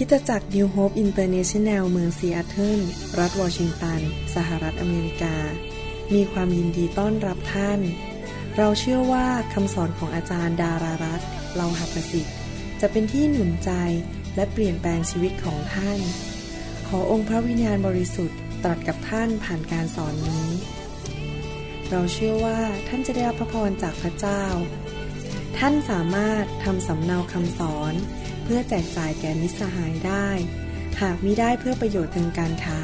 คริสตจักร New Hope International เมืองซีแอตเทิลรัฐวอชิงตัน สหรัฐอเมริกา มีความยินดีต้อนรับท่าน เราเชื่อว่าคำสอนของอาจารย์ดารารัตน์ เลาหประสิทธิ์ จะเป็นที่หนุนใจและเปลี่ยนแปลงชีวิตของท่าน ขอองค์พระวิญญาณบริสุทธิ์ตรัสกับท่านผ่านการสอนนี้ เราเชื่อว่าท่านจะได้รับพระพรจากพระเจ้า ท่านสามารถทำสำเนาคำสอน เพื่อแจกจ่ายแก่มิตรสหายได้ หากมิได้เพื่อประโยชน์ทางการค้า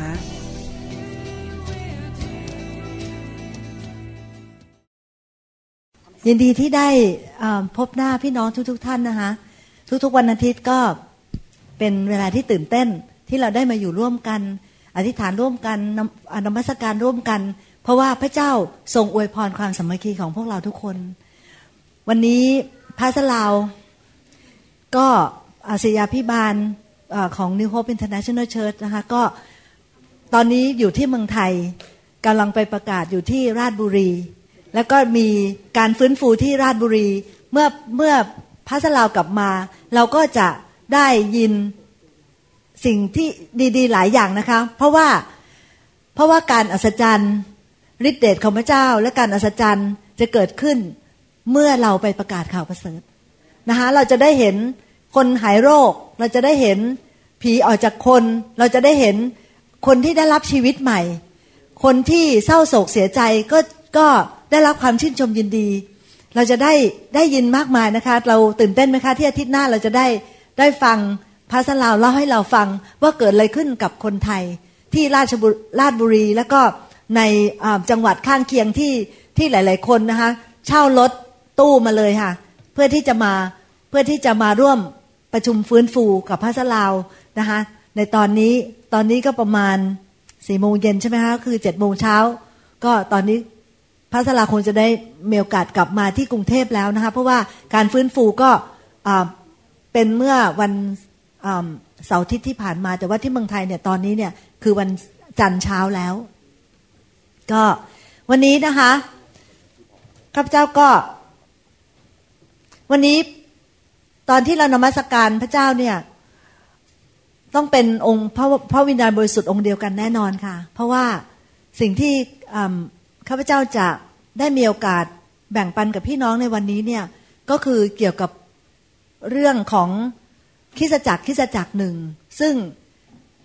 ยินดีที่ได้พบหน้าพี่น้องทุก ๆทท่านนะคะทุกๆวันอาทิตย์ก็เป็นเวลาที่ตื่นเต้นที่เราได้มาอยู่ร่วมกัน อธิษฐานร่วมกันนำอ่านมัสการร่วมกัน เพราะว่าพระเจ้าทรงอวยพรความสามัคคีของพวกเราทุกคน วันนี้พระสลาวก็ อาศยาพิบาลอาของ New Hope International Church นะคะก็ตอนนี้อยู่ที่เมืองไทยกำลังไปประกาศอยู่ที่ราชบุรี แล้วก็มีการฟื้นฟูที่ราชบุรี เมื่อเมื่อพระสลาวกลับมา เราก็จะได้ยินสิ่งที่ดีๆ หลายอย่างนะคะ เพราะว่าเพราะว่าการอัศจรรย์ฤทธิเดชของพระเจ้า และการอัศจรรย์จะเกิดขึ้นเมื่อเราไปประกาศข่าวประเสริฐนะคะเราจะได้เห็น คนหายโรค เราจะได้เห็นผีออกจากคน เราจะได้เห็นคนที่ได้รับชีวิตใหม่ คนที่เศร้าโศกเสียใจก็ก็ได้รับความชื่นชมยินดี เราจะได้ได้ยินมากมายนะคะ เราตื่นเต้นไหมคะที่อาทิตย์หน้าเราจะได้ได้ฟังพระสลาวเล่าให้เราฟังว่าเกิดอะไรขึ้นกับคนไทย ที่ราชบุราชบุรี แล้วก็ในจังหวัดข้างเคียงที่ที่หลาย ๆ คนนะคะเช่ารถตู้มาเลยค่ะ เพื่อที่จะมาเพื่อที่จะมาร่วม ประชุมฟื้นฟูกับพระสลาวนะคะในตอนนี้ตอนนี้ก็ประมาณสี่โมงเย็นใช่ไหมคะคือเจ็ดโมงเช้า ก็ตอนนี้พระสลาคงจะได้มีโอกาสกลับมาที่กรุงเทพแล้วนะคะเพราะว่าการฟื้นฟูก็เป็นเมื่อวันเสาร์ทิตย์ที่ผ่านมาแต่ว่าที่เมืองไทยเนี่ยตอนนี้เนี่ยคือวันจันทร์เช้าแล้ว ก็วันนี้นะคะข้าพเจ้าก็ วันนี้ ตอนที่เรานมัสการพระเจ้าเนี่ย ต้องเป็นองค์พระพระวิญญาณบริสุทธิ์องค์เดียวกันแน่นอนค่ะ เพราะว่าสิ่งที่ข้าพเจ้าจะได้มีโอกาสแบ่งปันกับพี่น้องในวันนี้เนี่ยก็คือเกี่ยวกับเรื่องของคิสจักรคิสจักรหนึ่ง ซึ่ง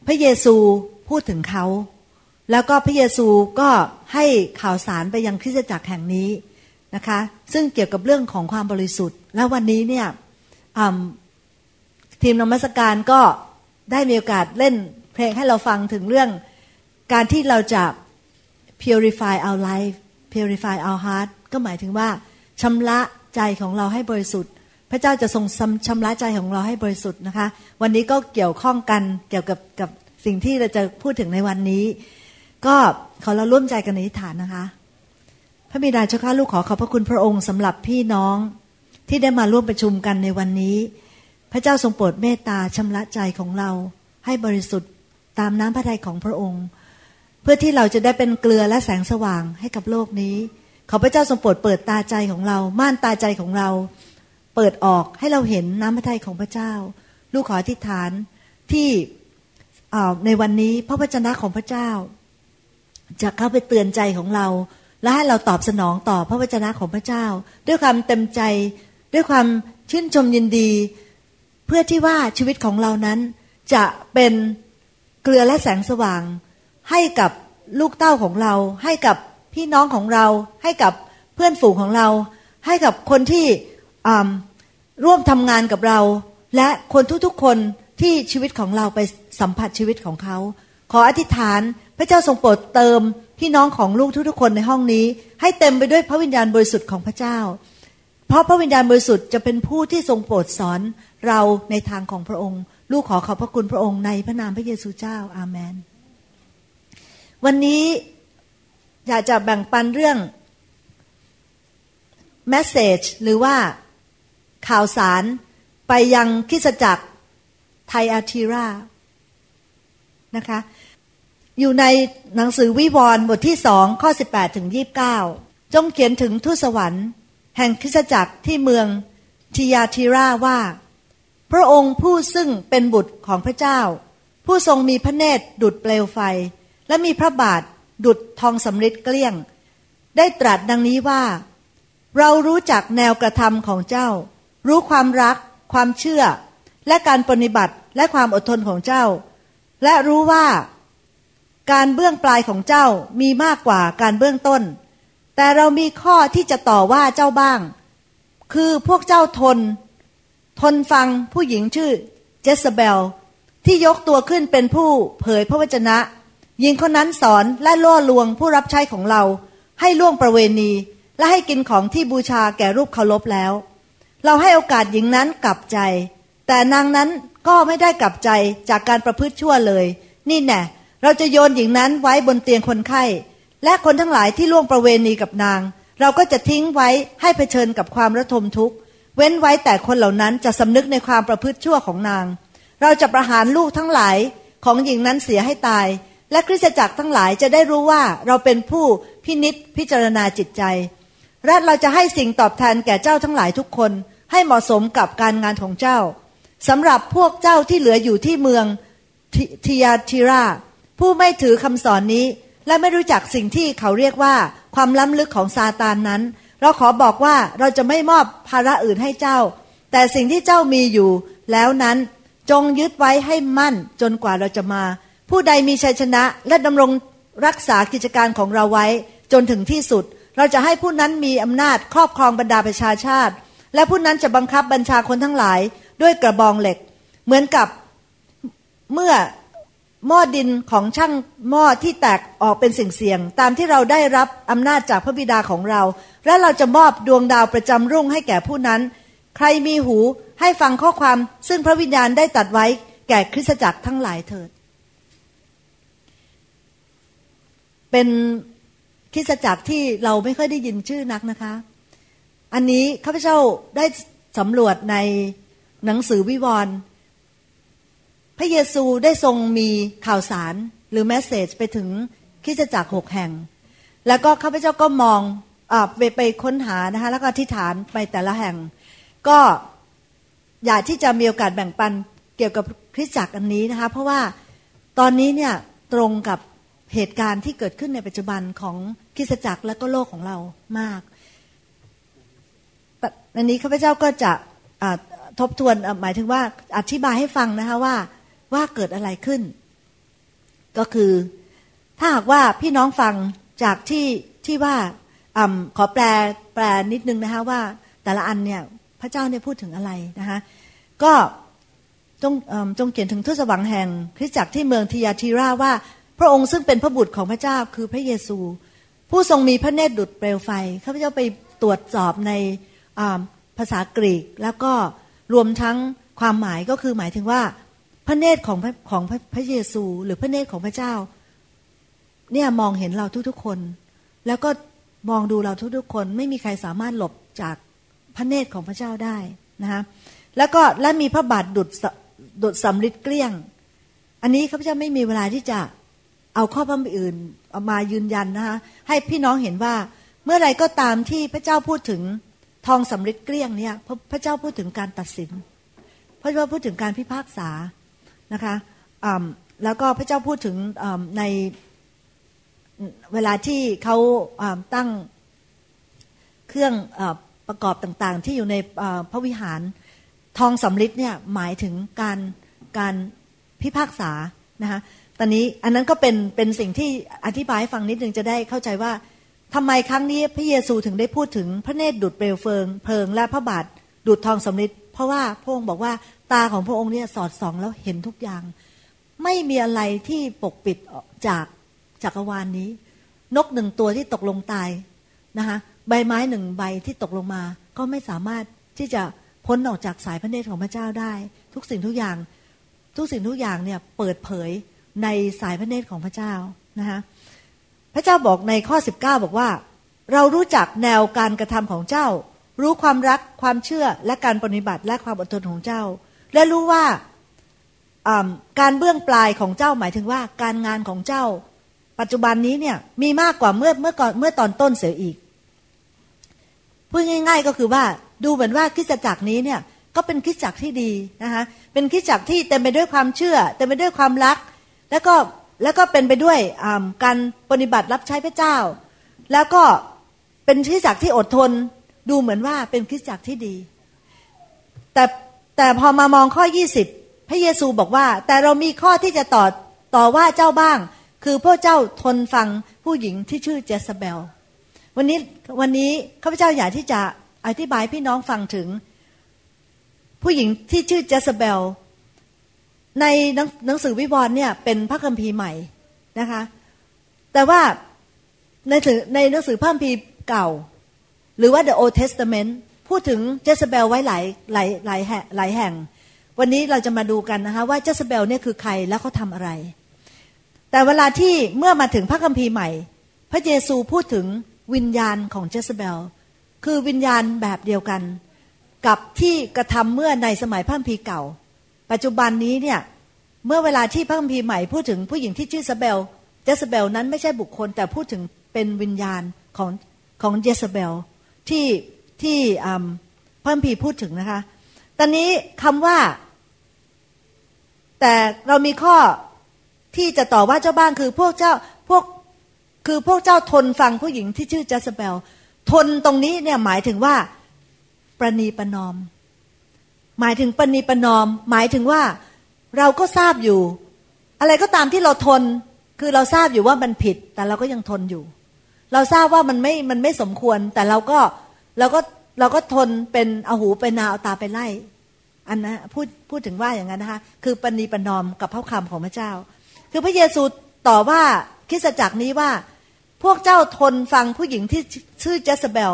พระเยซูพูดถึงเขา แล้วก็พระเยซูก็ให้ข่าวสารไปยังคริสตจักรแห่งนี้นะคะ ซึ่งเกี่ยวกับเรื่องของความบริสุทธิ์ และวันนี้เนี่ย ทีมนมัสการก็ได้มีโอกาสเล่นเพลงให้เราฟังถึงเรื่องการที่เราจะ purify our life purify our heart ก็หมายถึงว่าชำระใจของเราให้บริสุทธิ์ พระเจ้าจะทรงชำระใจของเราให้บริสุทธิ์นะคะ วันนี้ก็เกี่ยวข้องกันเกี่ยวกับกับสิ่งที่เราจะพูดถึงในวันนี้ ก็ขอเราร่วมใจกันในฐานนะคะ พระบิดาเจ้าข้าลูกขอขอบพระคุณพระองค์สำหรับพี่น้อง ที่ได้มาร่วมประชุมกันในวันนี้ พระเจ้าทรงโปรดเมตตาชำระใจของเรา ให้บริสุทธิ์ตามน้ำพระทัยของพระองค์ เพื่อที่เราจะได้เป็นเกลือและแสงสว่างให้กับโลกนี้ ขอพระเจ้าทรงโปรดเปิดตาใจของเรา ม่านตาใจของเรา เปิดออกให้เราเห็นน้ำพระทัยของพระเจ้า ลูกขออธิษฐานที่ในวันนี้พระวจนะของพระเจ้า จะเข้าไปเตือนใจของเรา และให้เราตอบสนองต่อพระวจนะของพระเจ้า ด้วยความเต็มใจ ด้วยความชื่นชมยินดี เพื่อที่ว่าชีวิตของเรานั้น จะเป็นเกลือและแสงสว่าง ให้กับลูกเต้าของเรา ให้กับพี่น้องของเรา ให้กับเพื่อนฝูงของเรา ให้กับคนที่ร่วมทำงานกับเรา และคนทุกๆคนที่ชีวิตของเราไปสัมผัสชีวิตของเขา ขออธิษฐานพระเจ้าทรงโปรดเติมพี่น้องของลูกทุกๆคนในห้องนี้ ให้เต็มไปด้วยพระวิญญาณบริสุทธิ์ของพระเจ้า เพราะพระวิญญาณบริสุทธิ์จะเป็นผู้ที่ทรงโปรดสอนเราในทางของพระองค์ ลูกขอขอบพระคุณพระองค์ในพระนามพระเยซูเจ้าอาเมน วันนี้อยากจะแบ่งปันเรื่อง message หรือว่าข่าวสารไปยังคิสจักรไทอาทีรานะคะ อยู่ในหนังสือวิวรณ์บทที่สองข้อสิบแปดถึงยีบเก้าจงเขียนถึงทูตสวรรค์ แห่งคริสจักรที่เมืองทิยาทีราว่า พระองค์ผู้ซึ่งเป็นบุตรของพระเจ้า ผู้ทรงมีพระเนตรดุดเปลวไฟ และมีพระบาทดุดทองสำริดเกลี้ยง ได้ตรัสดังนี้ว่า เรารู้จักแนวกระทำของเจ้า รู้ความรัก ความเชื่อ และการปฏิบัติและความอดทนของเจ้า และรู้ว่า การเบื้องปลายของเจ้ามีมากกว่าการเบื้องต้น แต่เรามีข้อที่จะต่อว่าเจ้าบ้าง คือพวกเจ้าทน ทนฟังผู้หญิงชื่อเจสเบล ที่ยกตัวขึ้นเป็นผู้เผยพระวจนะหญิงคนนั้นสอนและล่อลวงผู้รับใช้ของเรา ให้ล่วงประเวณี และให้กินของที่บูชาแก่รูปเคารพแล้ว เราให้โอกาสหญิงนั้นกลับใจ แต่นางนั้นก็ไม่ได้กลับใจจากการประพฤติชั่วเลย นี่แน่เราจะโยนหญิงนั้นไว้บนเตียงคนไข้ และคนทั้งหลายที่ล่วงประเวณีกับนาง เราก็จะทิ้งไว้ให้เผชิญกับความระทมทุกข์ เว้นไว้แต่คนเหล่านั้นจะสำนึกในความประพฤติชั่วของนาง เราจะประหารลูกทั้งหลายของหญิงนั้นเสียให้ตาย และคริสตจักรทั้งหลายจะได้รู้ว่าเราเป็นผู้พินิษพิจารณาจิตใจ และเราจะให้สิ่งตอบแทนแก่เจ้าทั้งหลายทุกคน ให้เหมาะสมกับการงานของเจ้าสำหรับพวกเจ้าที่เหลืออยู่ที่เมืองทิยาทิราผู้ไม่ถือคำสอนนี้ และไม่รู้จักสิ่งที่เขาเรียกว่าความล้ำลึกของซาตานนั้น เราขอบอกว่าเราจะไม่มอบภาระอื่นให้เจ้า แต่สิ่งที่เจ้ามีอยู่ แล้วนั้นจงยึดไว้ให้มั่นจนกว่าเราจะมา ผู้ใดมีชัยชนะและดำรงรักษากิจการของเราไว้ จนถึงที่สุด เราจะให้ผู้นั้นมีอำนาจครอบครองบรรดาประชาชาติ และผู้นั้นจะบังคับบัญชาคนทั้งหลายด้วยกระบองเหล็ก เหมือนกับเมื่อ หม้อดินของช่างหม้อที่แตกออกเป็นสิ่งเสี่ยง ตามที่เราได้รับอำนาจจากพระบิดาของเรา และเราจะมอบดวงดาวประจำรุ่งให้แก่ผู้นั้น ใครมีหูให้ฟังข้อความซึ่งพระวิญญาณได้ตัดไว้แก่คริสตจักรทั้งหลายเถิด เป็นคริสตจักรที่เราไม่ค่อยได้ยินชื่อนักนะคะ อันนี้ข้าพเจ้าได้สำรวจในหนังสือวิวรณ์ พระเยซูได้ทรงมีข่าวสารหรือแมสเซจไปถึงคิสจักรหกแห่ง แล้วก็ข้าพเจ้าก็มองอไปไปค้นหานะคะแล้วก็อธิษฐานไปแต่ละแห่ง ก็อยากที่จะมีโอกาสแบ่งปันเกี่ยวกับคริสตจักรอันนี้นะคะเพราะว่าตอนนี้เนี่ยตรงกับเหตุการณ์ที่เกิดขึ้นในปัจจุบันของคริสตจักรและก็โลกของเรามากอันนี้ข้าพเจ้าก็จะทบทวนหมายถึงว่าอธิบายให้ฟังนะคะว่า ว่าเกิดอะไรขึ้น ก็คือ ถ้าหากว่าพี่น้องฟังจากที่ที่ว่าอขอแปลแปลนิดนึงนะคะว่า แต่ละอันเนี่ยพระเจ้าเนี่ยพูดถึงอะไรนะคะก็จงจงเขียนถึงทูตสวรรค์แห่งคริสตจักรที่เมืองทิยาทีราว่า พระองค์ซึ่งเป็นพระบุตรของพระเจ้าคือพระเยซู ผู้ทรงมีพระเนตรดุจเปลวไฟข้าพเจ้าไปตรวจสอบในภาษากรีก แล้วก็รวมทั้งความหมายก็คือหมายถึงว่า พระเนตรของของพระเยซู หรือพระเนตรของพระเจ้า เนี่ยมองเห็นเราทุกๆคน แล้วก็มองดูเราทุกๆคน ไม่มีใครสามารถหลบจากพระเนตรของพระเจ้าได้นะคะแล้วก็และมีพระบาทดุดดุดสำริดเกลี้ยง อันนี้ข้าพเจ้าไม่มีเวลาที่จะเอาข้อพระคัมอื่นเอามายืนยันนะคะให้พี่น้องเห็นว่าเมื่อไรก็ตามที่พระเจ้าพูดถึงทองสำริดเกลี้ยงเนี่ยพระเจ้าพูดถึงการตัดสินพระเจ้าพูดถึงการพิพากษา นะคะแล้วก็พระเจ้าพูดถึงในเวลาที่เขาตั้งเครื่องประกอบต่างๆ ที่อยู่ในพระวิหารทองสำริดเนี่ยหมายถึงการการพิพากษานะคะตอนนี้อันนั้นก็เป็นเป็นสิ่งที่อธิบายให้ฟังนิดนึงจะได้เข้าใจว่าทำไมครั้งนี้พระเยซูถึงได้พูดถึงพระเนตรดุดเปลวเฟิงเพลิงและพระบาทดุดทองสำริดเพราะว่าพระองค์บอกว่า ตาของพระองค์เนี่ยสอดส่องแล้วเห็นทุกอย่าง ไม่มีอะไรที่ปกปิดจากจักรวาลนนี้ นกหนึ่งตัวที่ตกลงตายนะคะใบไม้หนึ่งใบที่ตกลงมา ก็ไม่สามารถที่จะพ้นออกจากสายพระเนตรของพระเจ้าได้ ทุกสิ่งทุกอย่าง ทุกสิ่งทุกอย่างเนี่ยเปิดเผยในสายพระเนตรของพระเจ้านะคะพระเจ้าบอกในข้อ 19 บอกว่า เรารู้จักแนวการกระทำของเจ้า รู้ความรักความเชื่อและการปฏิบัติและความอดทนของเจ้า และรู้ว่าการเบื้องปลายของเจ้าหมายถึงว่าการงานของเจ้า ปัจจุบันนี้เนี่ยมีมากกว่าเมื่อเมื่อก่อนเมื่อตอนต้นเสียอีกพูดง่าย ๆก็คือว่าดูเหมือนว่าคริสตจักรนี้เนี่ยก็เป็นคริสตจักรที่ดีนะคะเป็นคริสตจักรที่เต็มไปด้วยความเชื่อเต็มไปด้วยความรัก แล้วก็แล้วก็เป็นไปด้วยการปฏิบัติรับใช้พระเจ้า แล้วก็เป็นคริสตจักรที่อดทนดูเหมือนว่าเป็นคริสตจักรที่ดี แต่ แต่พอมามองข้อ 20 พระเยซูบอกว่า แต่เรามีข้อที่จะต่อต่อว่าเจ้าบ้าง คือพวกเจ้าทนฟังผู้หญิงที่ชื่อเจสเบล วันนี้วันนี้ข้าพเจ้าอยากที่จะอธิบายพี่น้องฟังถึง ผู้หญิงที่ชื่อเจสเบล ในหนังสือวิวรณ์เนี่ยเป็นพระคัมภีร์ใหม่นะคะ แต่ว่าในในหนังสือพระคัมภีร์เก่า หรือว่า The Old Testament พูดถึงเจสเบลไว้หลายหลายหลายแห่งหลายแห่ง วันนี้เราจะมาดูกันนะคะว่าเจสเบลเนี่ยคือใครแล้วเขาทำอะไร แต่เวลาที่เมื่อมาถึงพระคัมภีร์ใหม่ พระเยซูพูดถึงวิญญาณของเจสเบลคือวิญญาณแบบเดียวกัน กับที่กระทำเมื่อในสมัยพระคัมภีร์เก่า ปัจจุบันนี้เนี่ยเมื่อเวลาที่พระคัมภีร์ใหม่พูดถึงผู้หญิงที่ชื่อเยเซเบลเจสเบลนั้นไม่ใช่บุคคลแต่พูดถึงเป็นวิญญาณของของเจสเบลที่ ที่พระคัมภีร์พูดถึงนะคะ ตอนนี้คำว่า แต่เรามีข้อที่จะต่อว่าเจ้าบ้างคือพวกเจ้าพวกคือพวกเจ้าทนฟังผู้หญิงที่ชื่อเจสเบลทนตรงนี้เนี่ยหมายถึงว่าประนีประนอม หมายถึงประนีประนอม หมายถึงว่าเราก็ทราบอยู่ อะไรก็ตามที่เราทนคือเราทราบอยู่ว่ามันผิด แต่เราก็ยังทนอยู่ เราทราบว่ามันไม่มันไม่สมควร แต่เราก็ เราก็เราก็ทนเป็นเอาหูไปนาเอาตาไปไล่ อันนะพูดพูดถึงว่าอย่างนั้นนะคะ คือปณีปนอมกับพระคำของพระเจ้า คือพระเยซูต่อว่าคริสจักรนี้ว่า พวกเจ้าทนฟังผู้หญิงที่ชื่อเจสเบล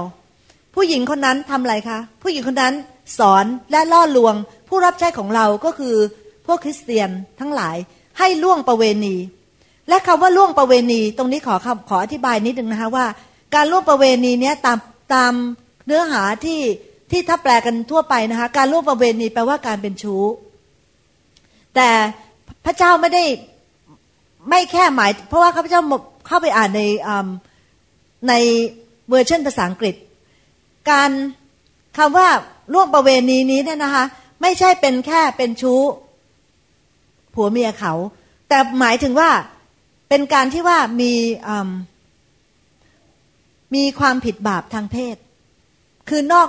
ผู้หญิงคนนั้นทำอะไรคะ ผู้หญิงคนนั้นสอนและล่อลวง ผู้รับใช้ของเราก็คือพวกคริสเตียนทั้งหลายให้ล่วงประเวณี และคำว่าล่วงประเวณี ตรงนี้ขอขออธิบายนิดนึงนะคะว่า การล่วงประเวณีเนี้ยตามตาม เนื้อหาที่ที่ถ้าแปลกันทั่วไปนะคะการล่วงประเวณีแปลว่าการเป็นชู้ แต่พระเจ้าไม่ได้ไม่แค่หมาย เพราะว่าข้าพเจ้าเข้าไปอ่านในในเวอร์ชันภาษาอังกฤษ การคำว่าล่วงประเวณีนี้เนี่ยนะคะไม่ใช่เป็นแค่เป็นชู้ ผัวเมียเขา แต่หมายถึงว่าเป็นการที่ว่ามีมีความผิดบาปทางเพศ คือนอก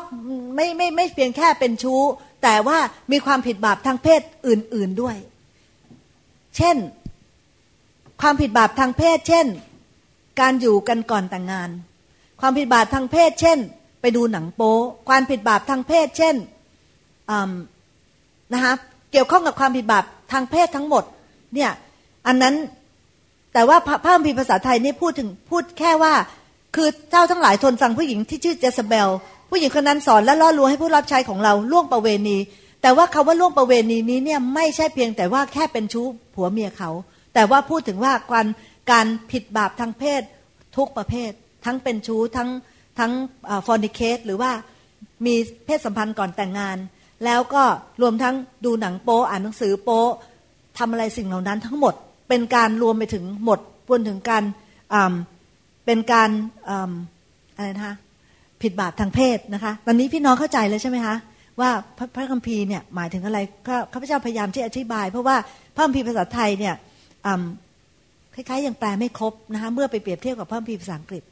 ไม่ไม่ไม่เพียงแค่เป็นชู้ แต่ว่ามีความผิดบาปทางเพศอื่น ๆด้วย เช่น ความผิดบาปทางเพศ เช่น การอยู่กันก่อนแต่งงาน ความผิดบาปทางเพศ เช่น ไปดูหนังโป๊ความผิดบาปทางเพศ เช่นนะคะเกี่ยวข้องกับความผิดบาปทางเพศทั้งหมดเนี่ยอันนั้นแต่ว่าพระพระคัมภีร์ภาษาไทยนี่พูดถึงพูดแค่ว่า คือเจ้าทั้งหลายทนฟังผู้หญิงที่ชื่อเจสเบล ผู้หญิงคนนั้นสอนและล่อลวงให้ผู้รับใช้ของเราล่วงประเวณี แต่ว่าคาว่าล่วงประเวณีนี้เนี่ยไม่ใช่เพียงแต่ว่าแค่เป็นชู้ผัวเมียเขา แต่ว่าพูดถึงว่าการการผิดบาปทางเพศทุกประเภท ทั้งเป็นชู้ทั้งทั้งฟอร์นิเคสหรือว่ามีเพศสัมพันธ์ก่อนแต่งงาน แล้วก็รวมทั้งดูหนังโป๊อ่านหนังสือโป๊ทำอะไรสิ่งเหล่านั้นทั้งหมดเป็นการรวมไปถึงหมดรวมถึงการเป็นการอะไรนะคะ ผิดบาปทางเพศนะคะตอนนี้พี่น้องเข้าใจแล้วใช่ไหมคะว่าพระพระคัมภีร์เนี่ยหมายถึงอะไรข้าพเจ้าพยายามที่อธิบาย เพราะว่าพระคัมภีร์ภาษาไทยเนี่ยคล้ายๆยังแปลไม่ครบนะคะเมื่อไปเปรียบเทียบกับพระคัมภีร์ภาษาอังกฤษ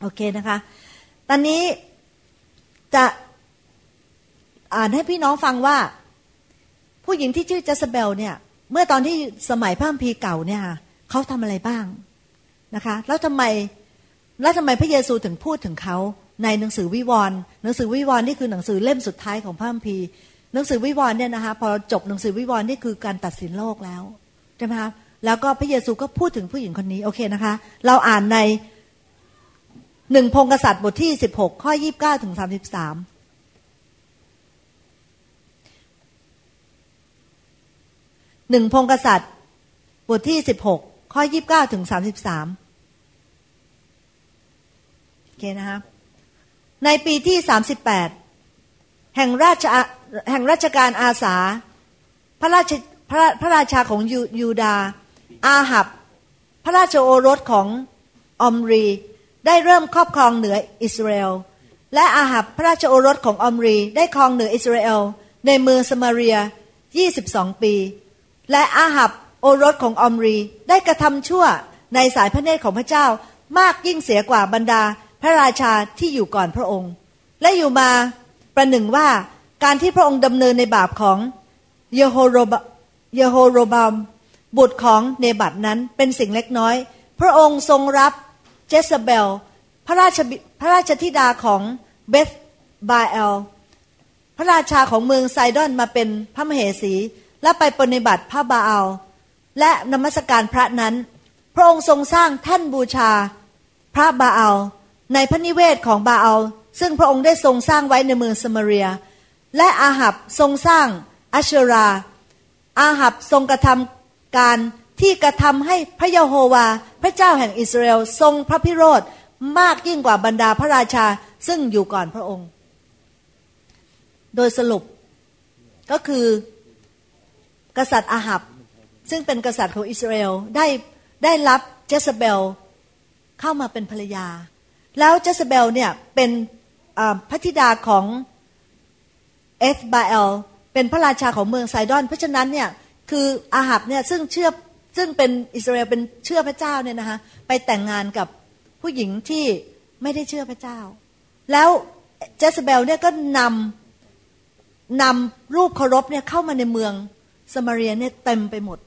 โอเคนะคะ ตอนนี้จะอ่านให้พี่น้องฟังว่า ผู้หญิงที่ชื่อเจสเบลเนี่ย เมื่อตอนที่สมัยพระคัมภีร์เก่าเนี่ยเขาทำอะไรบ้างนะคะ แล้วทำไม แล้วทำไมพระเยซูถึงพูดถึงเขาในหนังสือวิวรณ์หนังสือวิวรณ์นี่คือหนังสือเล่มสุดท้ายของพระคัมภีร์หนังสือวิวรณ์เนี่ยนะคะพอจบหนังสือวิวรณ์นี่คือการตัดสินโลกแล้วใช่ไหมคะแล้วก็พระเยซูก็พูดถึงผู้หญิงคนนี้โอเคนะคะ เราอ่านในหนึ่งพงกษัตริย์บทที่สิบหกข้อยี่บเก้าถึงสามสิบสามหนึ่งพงกษัตริย์บทที่สิบหกข้อยี่บเก้าถึงสามสิบสาม เคนะคะในปีที่สามสิบแปดแห่งราชแห่งราชการอาสา พระราชพระพระราชาของยูยูดา อาหับ พระราชโอรสของอมรี ได้เริ่มครอบครองเหนืออิสราเอลและอาหับพระราชโอรสของอมรีได้ครองเหนืออิสราเอลในเมืองสมาเรีย 22 ปี และอาหับโอรสของอมรีได้กระทำชั่วในสายพระเนตรของพระเจ้ามากยิ่งเสียกว่าบรรดา พระราชาที่อยู่ก่อนพระองค์ และอยู่มาประหนึ่งว่าการที่พระองค์ดำเนินในบาปของเยโฮโรบเยโฮโรบามบุตรของเนบัตนั้นเป็นสิ่งเล็กน้อย พระองค์ทรงรับเจสเบล พระราชพระราชธิดาของเบธบาเอล พระราชาของเมืองไซดอนมาเป็นพระมเหสี และไปปฏิบัติพระบาอัลและนมัสการพระนั้น พระองค์ทรงสร้างท่านบูชาพระบาอัล ในพระนิเวศของบาอัลซึ่งพระองค์ได้ทรงสร้างไว้ในเมืองสมาเรีย และอาหับทรงสร้างอัชรา อาหับทรงกระทำการที่กระทำให้พระเยโฮวา พระเจ้าแห่งอิสราเอลทรงพระพิโรธมากยิ่งกว่าบรรดาพระราชาซึ่งอยู่ก่อนพระองค์ โดยสรุปก็คือกษัตริย์อาหับ ซึ่งเป็นกษัตริย์ของอิสราเอลได้ได้รับเจสเบลเข้ามาเป็นภรรยา แล้วเจสเบลเนี่ยเป็นพระธิดาของเอสบาเอลเป็นพระราชาของเมืองไซดอน เพราะฉะนั้นเนี่ยคืออาหับเนี่ยซึ่งเชื่อซึ่งเป็นอิสราเอลเป็นเชื่อพระเจ้าเนี่ยนะคะไปแต่งงานกับผู้หญิงที่ไม่ได้เชื่อพระเจ้า แล้วเจสเบลเนี่ยก็นำนำรูปเคารพเนี่ยเข้ามาในเมืองสมาเรียเนี่ยเต็มไปหมด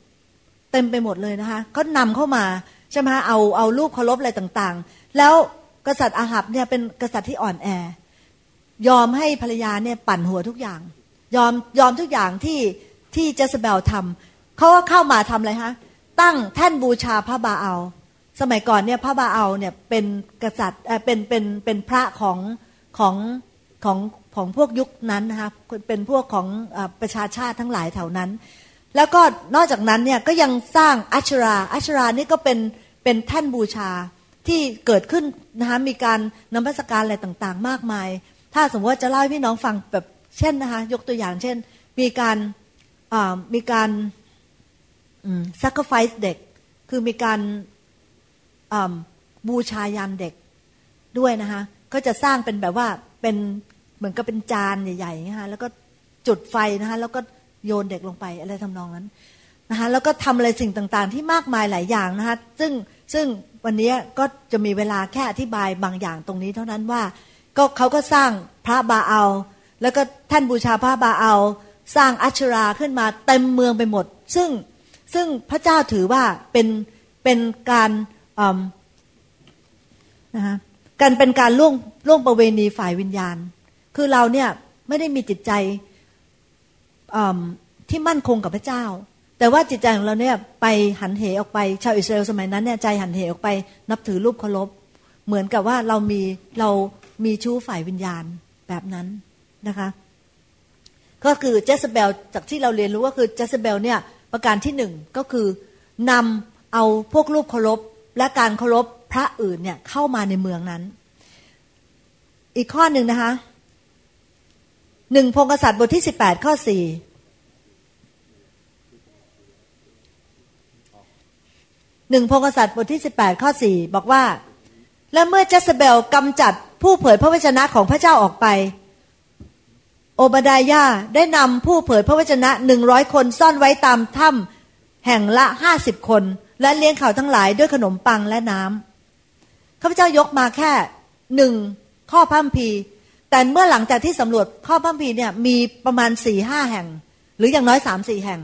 เต็มไปหมดเลยนะคะก็นำเข้ามาใช่ไหมเอาเอารูปเคารพอะไรต่างๆ แล้ว กษัตริย์อาหับเนี่ยเป็นกษัตริย์ที่อ่อนแอ ยอมให้ภรรยาเนี่ยปั่นหัวทุกอย่าง ยอมยอมทุกอย่างที่ที่เจสเบลทำเขาก็เข้ามาทำอะไรฮะตั้งแท่นบูชาพระบาอัลสมัยก่อนเนี่ยพระบาอัลเนี่ยเป็นกษัตริย์เป็นเป็นเป็นพระของของของของพวกยุคนั้นนะคะเป็นพวกของประชาชาติทั้งหลายแถวนั้น แล้วก็นอกจากนั้นเนี่ยก็ยังสร้างอัชราอัชรานี่ก็เป็นเป็นแท่นบูชา ที่เกิดขึ้นนะคะมีการนมัสการอะไรต่างๆ มากมาย ถ้าสมมติว่าจะเล่าให้พี่น้องฟังแบบเช่นนะคะยกตัวอย่างเช่น มีการมีการ sacrifice เด็ก คือมีการบูชายันเด็กด้วยนะคะก็จะสร้างเป็นแบบว่าเป็นเหมือนกับเป็นจานใหญ่ๆนะคะแล้วก็จุดไฟนะคะแล้วก็โยนเด็กลงไปอะไรทำนองนั้นนะคะแล้วก็ทำอะไรสิ่งต่างๆ ที่มากมายหลายอย่างนะคะซึ่งซึ่ง วันนี้ก็จะมีเวลาแค่อธิบายบางอย่างตรงนี้เท่านั้นว่า ก็เขาก็สร้างพระบาเอา แล้วก็ท่านบูชาพระบาเอา สร้างอัชราขึ้นมาเต็มเมืองไปหมด ซึ่งซึ่งพระเจ้าถือว่าเป็นเป็นการนะคะการเป็นการล่วงล่วงประเวณีฝ่ายวิญญาณ คือเราเนี่ยไม่ได้มีจิตใจที่มั่นคงกับพระเจ้า แต่ว่าจิตใจของเราเนี่ยไปหันเหออกไป ชาวอิสราเอลสมัยนั้นเนี่ยใจหันเหออกไปนับถือรูปเคารพเหมือนกับว่าเรามีเรามีชู้ฝ่ายวิญญาณแบบนั้นนะคะ ก็คือเจสเบลจากที่เราเรียนรู้ก็คือเจสเบลเนี่ยประการที่หนึ่งก็คือนำเอาพวกรูปเคารพและการเคารพพระอื่นเนี่ยเข้ามาในเมืองนั้น อีกข้อหนึ่งนะคะหนึ่งพงกษัตริย์บทที่สิบแปดข้อสี่ หนึ่งพงกษัตริย์บทที่สิบแปดข้อสี่บอกว่า และเมื่อเจสเบลกำจัดผู้เผยพระวจนะของพระเจ้าออกไป โอบาดายาได้นำผู้เผยพระวจนะหนึ่งร้อยคนซ่อนไว้ตามถ้ำแห่งละห้าสิบคน และเลี้ยงเขาทั้งหลายด้วยขนมปังและน้ำข้าพเจ้ายกมาแค่หนึ่งข้อพัมพี แต่เมื่อหลังจากที่สำรวจข้อพัมพีเนี่ยมีประมาณสี่ห้าแห่ง หรืออย่างน้อยสามสี่แห่ง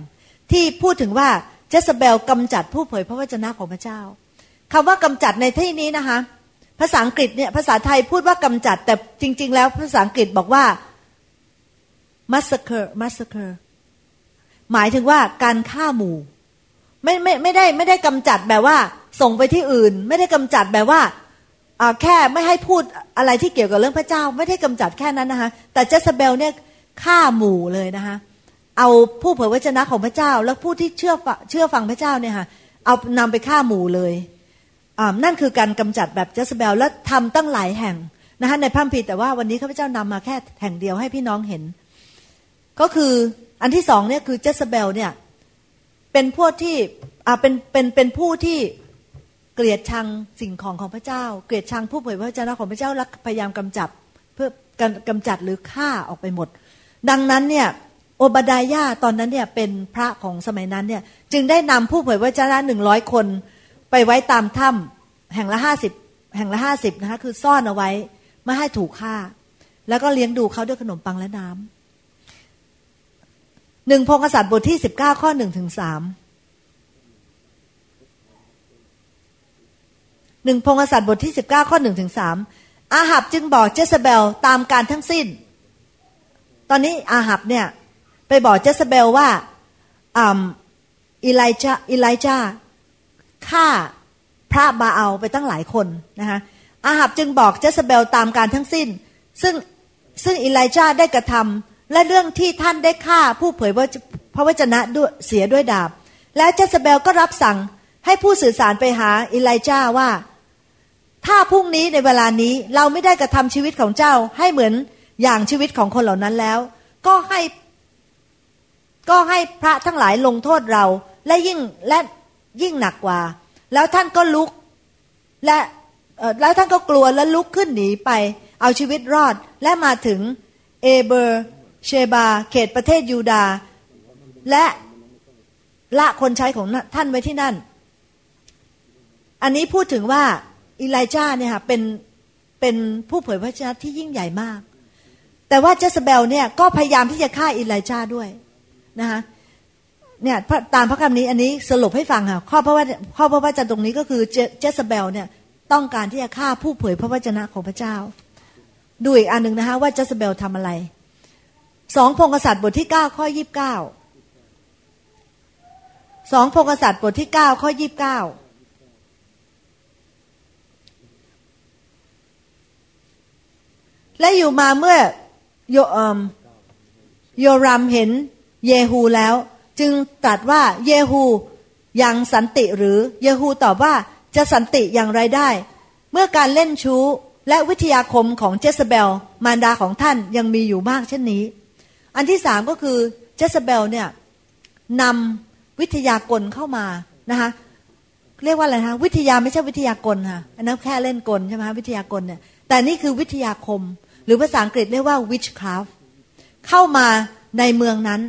ที่พูดถึงว่า เจสเบลกำจัดผู้เผยพระวจนะของพระเจ้าคำว่ากำจัดในที่นี้นะคะ ภาษาอังกฤษเนี่ยภาษาไทยพูดว่ากำจัด แต่จริง ๆ แล้วภาษาอังกฤษบอกว่า massacre massacre หมายถึงว่าการฆ่าหมู่ ไม่ไม่ไม่ได้ไม่ได้กำจัดแบบว่าส่งไปที่อื่น ไม่ได้กำจัดแบบว่าแค่ไม่ให้พูดอะไรที่เกี่ยวกับเรื่องพระเจ้า ไม่ได้กำจัดแค่นั้นนะคะแต่เจสเบลเนี่ยฆ่าหมู่เลยนะคะ เอาผู้เผยพระชนะของพระเจ้า แล้วผู้ที่เชื่อเชื่อฟังพระเจ้าเนี่ยค่ะเอานำไปฆ่าหมู่เลยนั่นคือการกำจัดแบบเจสเบลและทำตั้งหลายแห่งนะคะในพระคัมภีร์แต่ว่าวันนี้ข้าพเจ้านำมาแค่แห่งเดียวให้พี่น้องเห็น ก็คืออันที่สองเนี่ยคือเจสเบลเนี่ยเป็นพวกที่เป็นเป็นเป็นผู้ที่เกลียดชังสิ่งของของพระเจ้า เกลียดชังผู้เผยพระเจ้าของพระเจ้าและพยายามกำจับเพื่อกำจัดหรือฆ่าออกไปหมด ดังนั้นเนี่ย โอบดายาตอนนั้นเนี่ยเป็นพระของสมัยนั้นเนี่ยจึงได้นำผู้เผยพระเจ้าหนึ่งร้อยคน ไปไว้ตามถ้ำแห่งละห้าสิบแห่งละห้าสิบนะคะคือซ่อนเอาไว้ไม่ให้ถูกฆ่า แล้วก็เลี้ยงดูเขาด้วยขนมปังและน้ำหนึ่งพงศษัตริย์บทที่สิบเก้าข้อหนึ่งถึงสามหนึ่งพงศษัตริย์บทที่สิบเก้าข้อหนึ่งถึงสามอาหับจึงบอกเจสเบลตามการทั้งสิ้น ตอนนี้อาหับเนี่ย ไปบอกเจสเบลว่าอิไลจาอิไลจาฆ่าพระบาเอาไปตั้งหลายคนนะคะอาหับจึงบอกเจสเบลตามการทั้งสิ้น ซึ่งซึ่งอิไลจาได้กระทำและเรื่องที่ท่านได้ฆ่าผู้เผยพระวจนะด้วยเสียด้วยดาบ แล้วเจสเบลก็รับสั่งให้ผู้สื่อสารไปหาอิไลจาว่า ถ้าพรุ่งนี้ในเวลานี้เราไม่ได้กระทำชีวิตของเจ้าให้เหมือนอย่างชีวิตของคนเหล่านั้นแล้ว ก็ให้ ก็ให้พระทั้งหลายลงโทษเรา และยิ่งและยิ่งหนักกว่า แล้วท่านก็ลุก และแล้วท่านก็กลัวและลุกขึ้นหนีไป เอาชีวิตรอดและมาถึงเอเบอร์ เชบา เขตประเทศยูดา และละคนใช้ของท่านไว้ที่นั่น อันนี้พูดถึงว่าอิไลจาเนี่ยค่ะเป็นเป็นผู้เผยพระชนะที่ยิ่งใหญ่มาก แต่ว่าเจสเบลเนี่ยก็พยายามที่จะฆ่าอิไลจาด้วย นะคะเนี่ยตามพระคำนี้อันนี้สรุปให้ฟังค่ะข้อพระว่าข้อพระวจนะตรงนี้ก็คือเจสเบลเนี่ยต้องการที่จะฆ่าผู้เผยพระวจนะของพระเจ้า ดูอีกอันหนึ่งนะคะว่าเจสเบลทำอะไรสองพงกษัตริย์บทที่เก้าข้อยี่บเก้าสองพงกษัตริย์บทที่เก้าข้อยี่บเก้าและอยู่มาเมื่อโยโยรัมเห็น เยฮูแล้ว จึงตรัสว่าเยฮูยังสันติหรือเยฮูตอบว่าจะสันติอย่างไรได้ เมื่อการเล่นชู้และวิทยาคมของเจสเบล มารดาของท่านยังมีอยู่มากเช่นนี้ อันที่สามก็คือเจสเบลเนี่ยนำวิทยากลเข้ามานะคะเรียกว่าอะไรคะวิทยาไม่ใช่วิทยากลค่ะอันนั้นแค่เล่นกลใช่ไหมวิทยากลเนี่ยแต่นี่คือวิทยาคม หรือภาษาอังกฤษเรียกว่า witchcraft เข้ามาในเมืองนั้น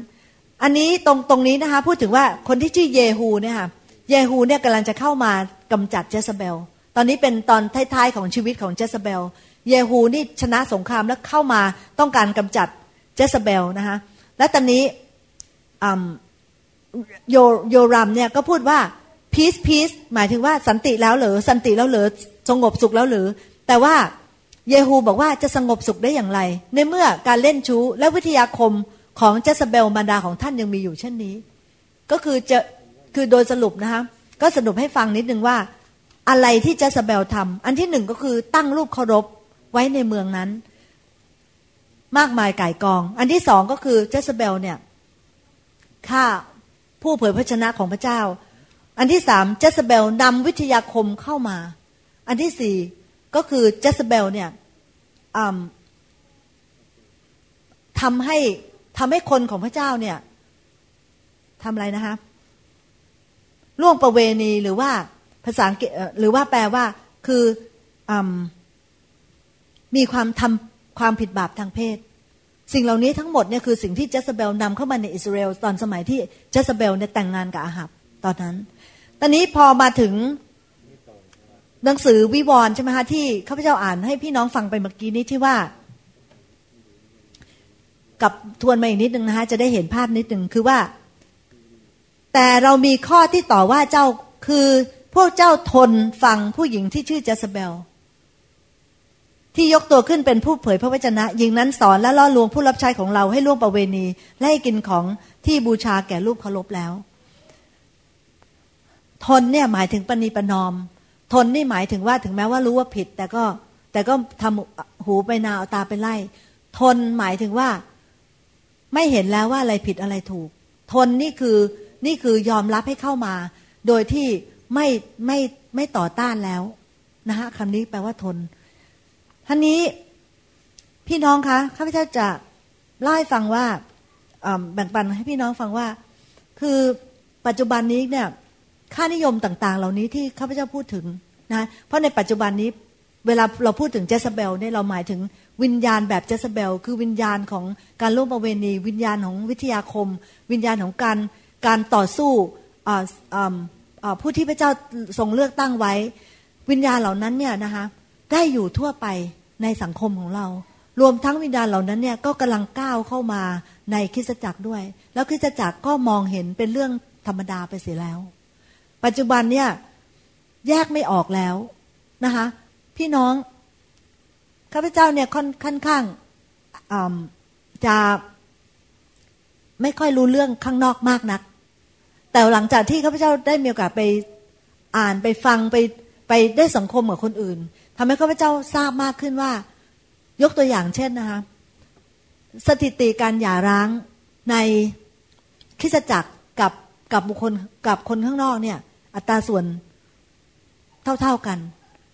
อันนี้ตรงตรงนี้นะคะพูดถึงว่าคนที่ชื่อเยฮูเนี่ยค่ะเยฮูเนี่ยกำลังจะเข้ามากำจัดเจสเบล ตอนนี้เป็นตอนท้ายๆของชีวิตของเจสเบล เยฮูนี่ชนะสงครามแล้วเข้ามาต้องการกำจัดเจสเบลนะคะและตอนนี้โยโยรัมเนี่ยก็พูดว่า peace peace หมายถึงว่าสันติแล้วหรือสันติแล้วหรือสงบสุขแล้วหรือ แต่ว่าเยฮูบอกว่าจะสงบสุขได้อย่างไร ในเมื่อการเล่นชู้และวิทยาคม ของเจสเบลมารดาของท่านยังมีอยู่เช่นนี้ ก็คือจะคือโดยสรุปนะคะก็สรุปให้ฟังนิดนึงว่า อะไรที่เจสเบลทำอันที่หนึ่งก็คือตั้งรูปเคารพไว้ในเมืองนั้น มากมายก่ายกอง อันที่สองก็คือเจสเบลเนี่ยฆ่าผู้เผยพระชนะของพระเจ้า อันที่สามเจสเบลนำวิทยาคมเข้ามา อันที่สี่ก็คือเจสเบลเนี่ยทำให้ ทำให้คนของพระเจ้าเนี่ยทำอะไรนะคะล่วงประเวณีหรือว่าภาษาอังกฤษหรือว่าแปลว่า คืออมีความทำความผิดบาปทางเพศ สิ่งเหล่านี้ทั้งหมดเนี่ยคือสิ่งที่เจสเบลนำเข้ามาในอิสราเอลตอนสมัยที่เจสเบลเนี่ยแต่งงานกับอาหับตอนนั้น ตอนนี้พอมาถึงหนังสือวิวรณ์ใช่ไหมคะที่ข้าพเจ้าอ่านให้พี่น้องฟังไปเมื่อกี้นี้ที่ว่า กับทวนมาอีกนิดนึงนะคะจะได้เห็นภาพนิดนึงคือว่า แต่เรามีข้อที่ต่อว่าเจ้าคือพวกเจ้าทนฟังผู้หญิงที่ชื่อเจสเบลที่ยกตัวขึ้นเป็นผู้เผยพระวจนะหญิงนั้นสอนและล่อลวงผู้รับใช้ของเราให้ล่วงประเวณี และให้กินของที่บูชาแก่รูปเคารพแล้ว ทนเนี่ยหมายถึงปณีปนอม ทนนี่หมายถึงว่าถึงแม้ว่ารู้ว่าผิด แต่ก็แต่ก็ทำหูไปนาเอาตาไปไล่ ทนหมายถึงว่า ไม่เห็นแล้วว่าอะไรผิดอะไรถูก ทนนี่คือนี่คือยอมรับให้เข้ามา โดยที่ไม่ไม่ไม่ต่อต้านแล้วนะคะคำนี้แปลว่าทนท่านนี้พี่น้องคะข้าพเจ้าจะเล่าให้ฟังว่าแบ่งปันให้พี่น้องฟังว่า คือปัจจุบันนี้เนี่ยค่านิยมต่าง ๆ เหล่านี้ที่ข้าพเจ้าพูดถึงนะเพราะในปัจจุบันนี้ เวลาเราพูดถึงเจสเบลเนี่ยเราหมายถึงวิญญาณแบบเจสเบล คือวิญญาณของการร่วมประเวณี วิญญาณของวิทยาคม วิญญาณของการการต่อสู้ผู้ที่พระเจ้าทรงเลือกตั้งไว้ วิญญาณเหล่านั้นเนี่ยนะคะได้อยู่ทั่วไปในสังคมของเรา รวมทั้งวิญญาณเหล่านั้นเนี่ยก็กำลังก้าวเข้ามาในคริสตจักรด้วย แล้วคริสตจักรก็มองเห็นเป็นเรื่องธรรมดาไปเสียแล้ว ปัจจุบันเนี่ยแยกไม่ออกแล้วนะคะ พี่น้องข้าพเจ้าเนี่ยค่อนค่อนข้างจะไม่ค่อยรู้เรื่องข้างนอกมากนัก แต่หลังจากที่ข้าพเจ้าได้มีโอกาสไปอ่านไปฟังไปไปได้สังคมกับคนอื่นทำให้ข้าพเจ้าทราบมากขึ้นว่า ยกตัวอย่างเช่นนะคะสถิติการหย่าร้างในคริสจักรกับกับบุคคลกับคนข้างนอกเนี่ย อัตราส่วนเท่าๆกัน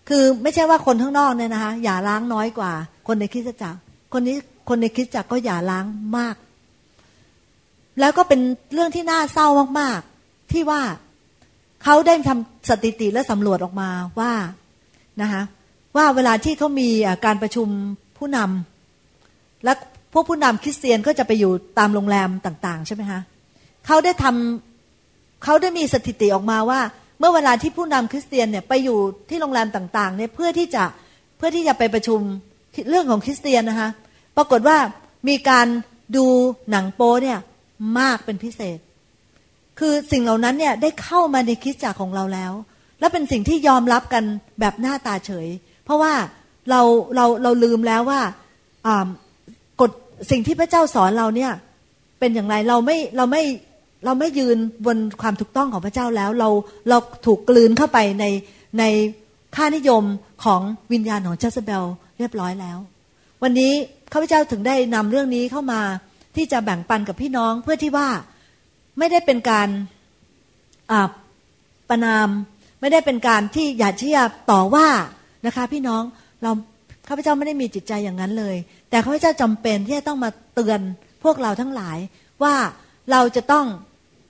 คือไม่ใช่ว่าคนข้างนอกเนี่ยนะคะหย่าร้างน้อยกว่า คนในคริสตจักร คนนี้คนในคริสตจักรก็หย่าร้างมาก แล้วก็เป็นเรื่องที่น่าเศร้ามากๆ ที่ว่าเขาได้ทำสถิติและสำรวจออกมาว่านะคะว่าเวลาที่เขามีการประชุมผู้นำและพวกผู้นำคริสเตียนก็จะไปอยู่ตามโรงแรมต่าง ๆ ใช่ไหมคะเขาได้ทำเขาได้มีสถิติออกมาว่า เมื่อเวลาที่ผู้นำคริสเตียนเนี่ยไปอยู่ที่โรงแรมต่างๆเนี่ยเพื่อที่จะเพื่อที่จะไปประชุมเรื่องของคริสเตียนนะคะปรากฏว่ามีการดูหนังโป๊เนี่ยมากเป็นพิเศษ คือสิ่งเหล่านั้นเนี่ยได้เข้ามาในคริสตจักรของเราแล้ว และเป็นสิ่งที่ยอมรับกันแบบหน้าตาเฉย เพราะว่าเราเราเราลืมแล้วว่ากฎสิ่งที่พระเจ้าสอนเราเนี่ยเป็นอย่างไรเราไม่เราไม่ เราไม่ยืนบนความถูกต้องของพระเจ้าแล้ว เราเราถูกกลืนเข้าไปในในค่านิยมของวิญญาณของเจสเบลเรียบร้อยแล้ว วันนี้ข้าพเจ้าถึงได้นำเรื่องนี้เข้ามาที่จะแบ่งปันกับพี่น้องเพื่อที่ว่าไม่ได้เป็นการประนาม ไม่ได้เป็นการที่อยากที่จะต่อว่านะคะ พี่น้องเราข้าพเจ้าไม่ได้มีจิตใจอย่างนั้นเลย แต่ข้าพเจ้าจำเป็นที่จะต้องมาเตือนพวกเราทั้งหลายว่าเราจะต้อง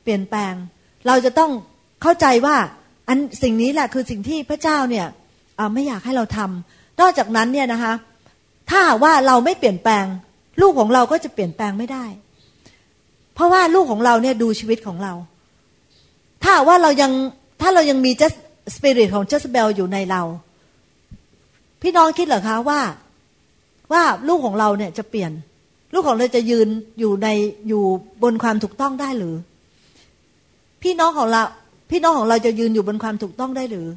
เปลี่ยนแปลง เราจะต้องเข้าใจว่าอันสิ่งนี้แหละคือสิ่งที่พระเจ้าเนี่ยไม่อยากให้เราทำนอกจากนั้นเนี่ยนะคะ ถ้าว่าเราไม่เปลี่ยนแปลง ลูกของเราก็จะเปลี่ยนแปลงไม่ได้ เพราะว่าลูกของเราเนี่ยดูชีวิตของเรา ถ้าว่าเรายังถ้าเรายังมีเจสปิริตของเจสเบลอยู่ในเรา พี่น้องคิดเหรอคะว่าว่าลูกของเราเนี่ยจะเปลี่ยน ลูกของเราจะยืนอยู่ในอยู่บนความถูกต้องได้หรือ พี่น้องของเรา พี่น้องของเราจะยืนอยู่บนความถูกต้องได้หรือ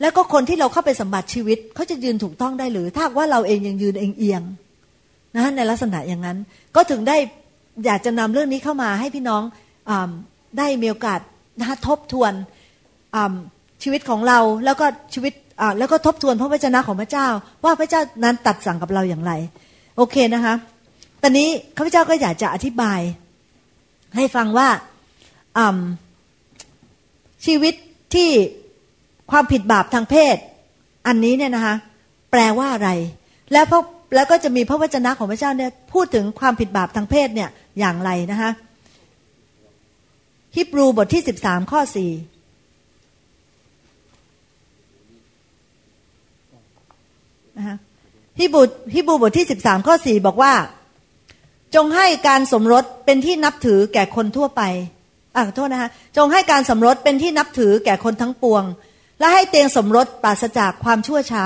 แล้วก็คนที่เราเข้าไปสัมบัติชีวิตเขาจะยืนถูกต้องได้หรือ ถ้าว่าเราเองยังยืนเองเอียงนะในลักษณะอย่างนั้น ก็ถึงได้อยากจะนำเรื่องนี้เข้ามาให้พี่น้องอได้มีโอกาสนะทบทวนชีวิตของเราแล้วก็ชีวิตแล้วก็ทบทวนพระวจนะของพระเจ้า ว่าพระเจ้านั้นตัดสั่งกับเราอย่างไร โอเคนะคะตอนนี้ข้าพเจ้าก็อยากจะอธิบาย ให้ฟังว่า ชีวิตที่ความผิดบาปทางเพศ อันนี้เนี่ยนะคะแปลว่าอะไร แล้วพระแล้วก็จะมีพระวจนะของพระเจ้าเนี่ยพูดถึงความผิดบาปทางเพศเนี่ยอย่างไรนะคะฮิบรูบทที่สิบสามข้อสี่นะคะฮิบรูฮิบรูบทที่สิบสามข้อสี่บอกว่า จงให้การสมรสเป็นที่นับถือแก่คนทั่วไป อะโทษนะคะจงให้การสมรสเป็นที่นับถือแก่คนทั้งปวง และให้เตียงสมรสปราศจากความชั่วช้า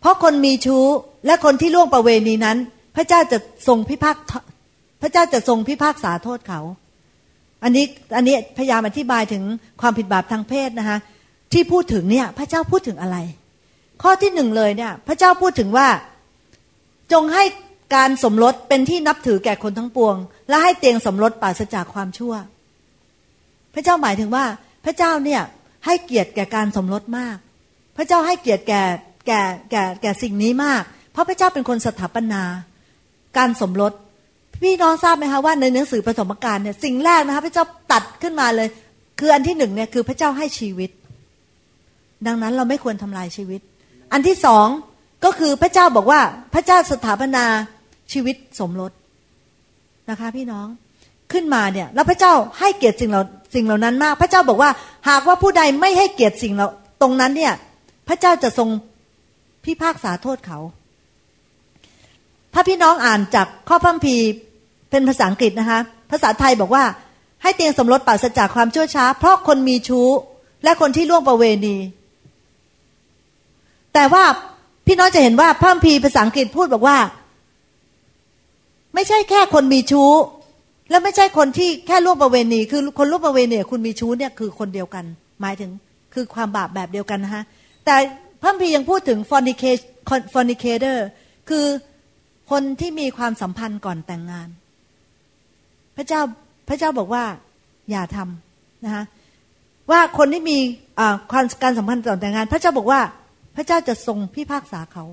เพราะคนมีชู้และคนที่ล่วงประเวณีนั้น พระเจ้าจะทรงพิพากพระเจ้าจะทรงพิพากษาโทษเขา อันนี้อันนี้พยายามอธิบายถึงความผิดบาปทางเพศนะคะที่พูดถึงเนี่ยพระเจ้าพูดถึงอะไร ข้อที่หนึ่งเลยเนี่ย พระเจ้าพูดถึงว่าจงให้การสมรสเป็นที่นับถือแก่คนทั้งปวง และให้เตียงสมรสปราศจากความชั่ว พระเจ้าหมายถึงว่าพระเจ้าเนี่ยให้เกียรติแก่การสมรสมาก พระเจ้าให้เกียรติแก่แก่แก่แก่สิ่งนี้มาก เพราะพระเจ้าเป็นคนสถาปนา การสมรสพี่น้องทราบไหมคะว่าในหนังสือประสมการเนี่ยสิ่งแรกนะคะพระเจ้าตัดขึ้นมาเลย คืออันที่หนึ่งเนี่ยคือพระเจ้าให้ชีวิต ดังนั้นเราไม่ควรทำลายชีวิต อันที่สองก็คือพระเจ้าบอกว่าพระเจ้าสถาปนาชีวิตสมรสนะคะ พี่น้องขึ้นมาเนี่ยแล้วพระเจ้าให้เกียรติสิ่งเหล่า สิ่งเหล่านั้นมาก พระเจ้าบอกว่า หากว่าผู้ใดไม่ให้เกียรติสิ่งเราตรงนั้นเนี่ย พระเจ้าจะทรงพิพากษาโทษเขา ถ้าพี่น้องอ่านจากข้อพัมภีเป็นภาษาอังกฤษนะคะ ภาษาไทยบอกว่า ให้เตียงสมรสปราศจากความชั่วช้า เพราะคนมีชู้ และคนที่ล่วงประเวณี แต่ว่าพี่น้องจะเห็นว่าพัมภีภาษาอังกฤษพูดบอกว่า ไม่ใช่แค่คนมีชู้ และไม่ใช่คนที่แค่ล่วงประเวณี คือคนล่วงประเวณีคุณมีชู้เนี่ยคือคนเดียวกัน หมายถึงคือความบาปแบบเดียวกันนะคะแต่พระคัมภียังพูดถึง fornicator คือคนที่มีความสัมพันธ์ก่อนแต่งงาน พระเจ้าพระเจ้าบอกว่าอย่าทำนะคะว่าคนที่มีความการสัมพันธ์ก่อนแต่งงาน พระเจ้าบอกว่าพระเจ้าจะทรงพิพากษาเขา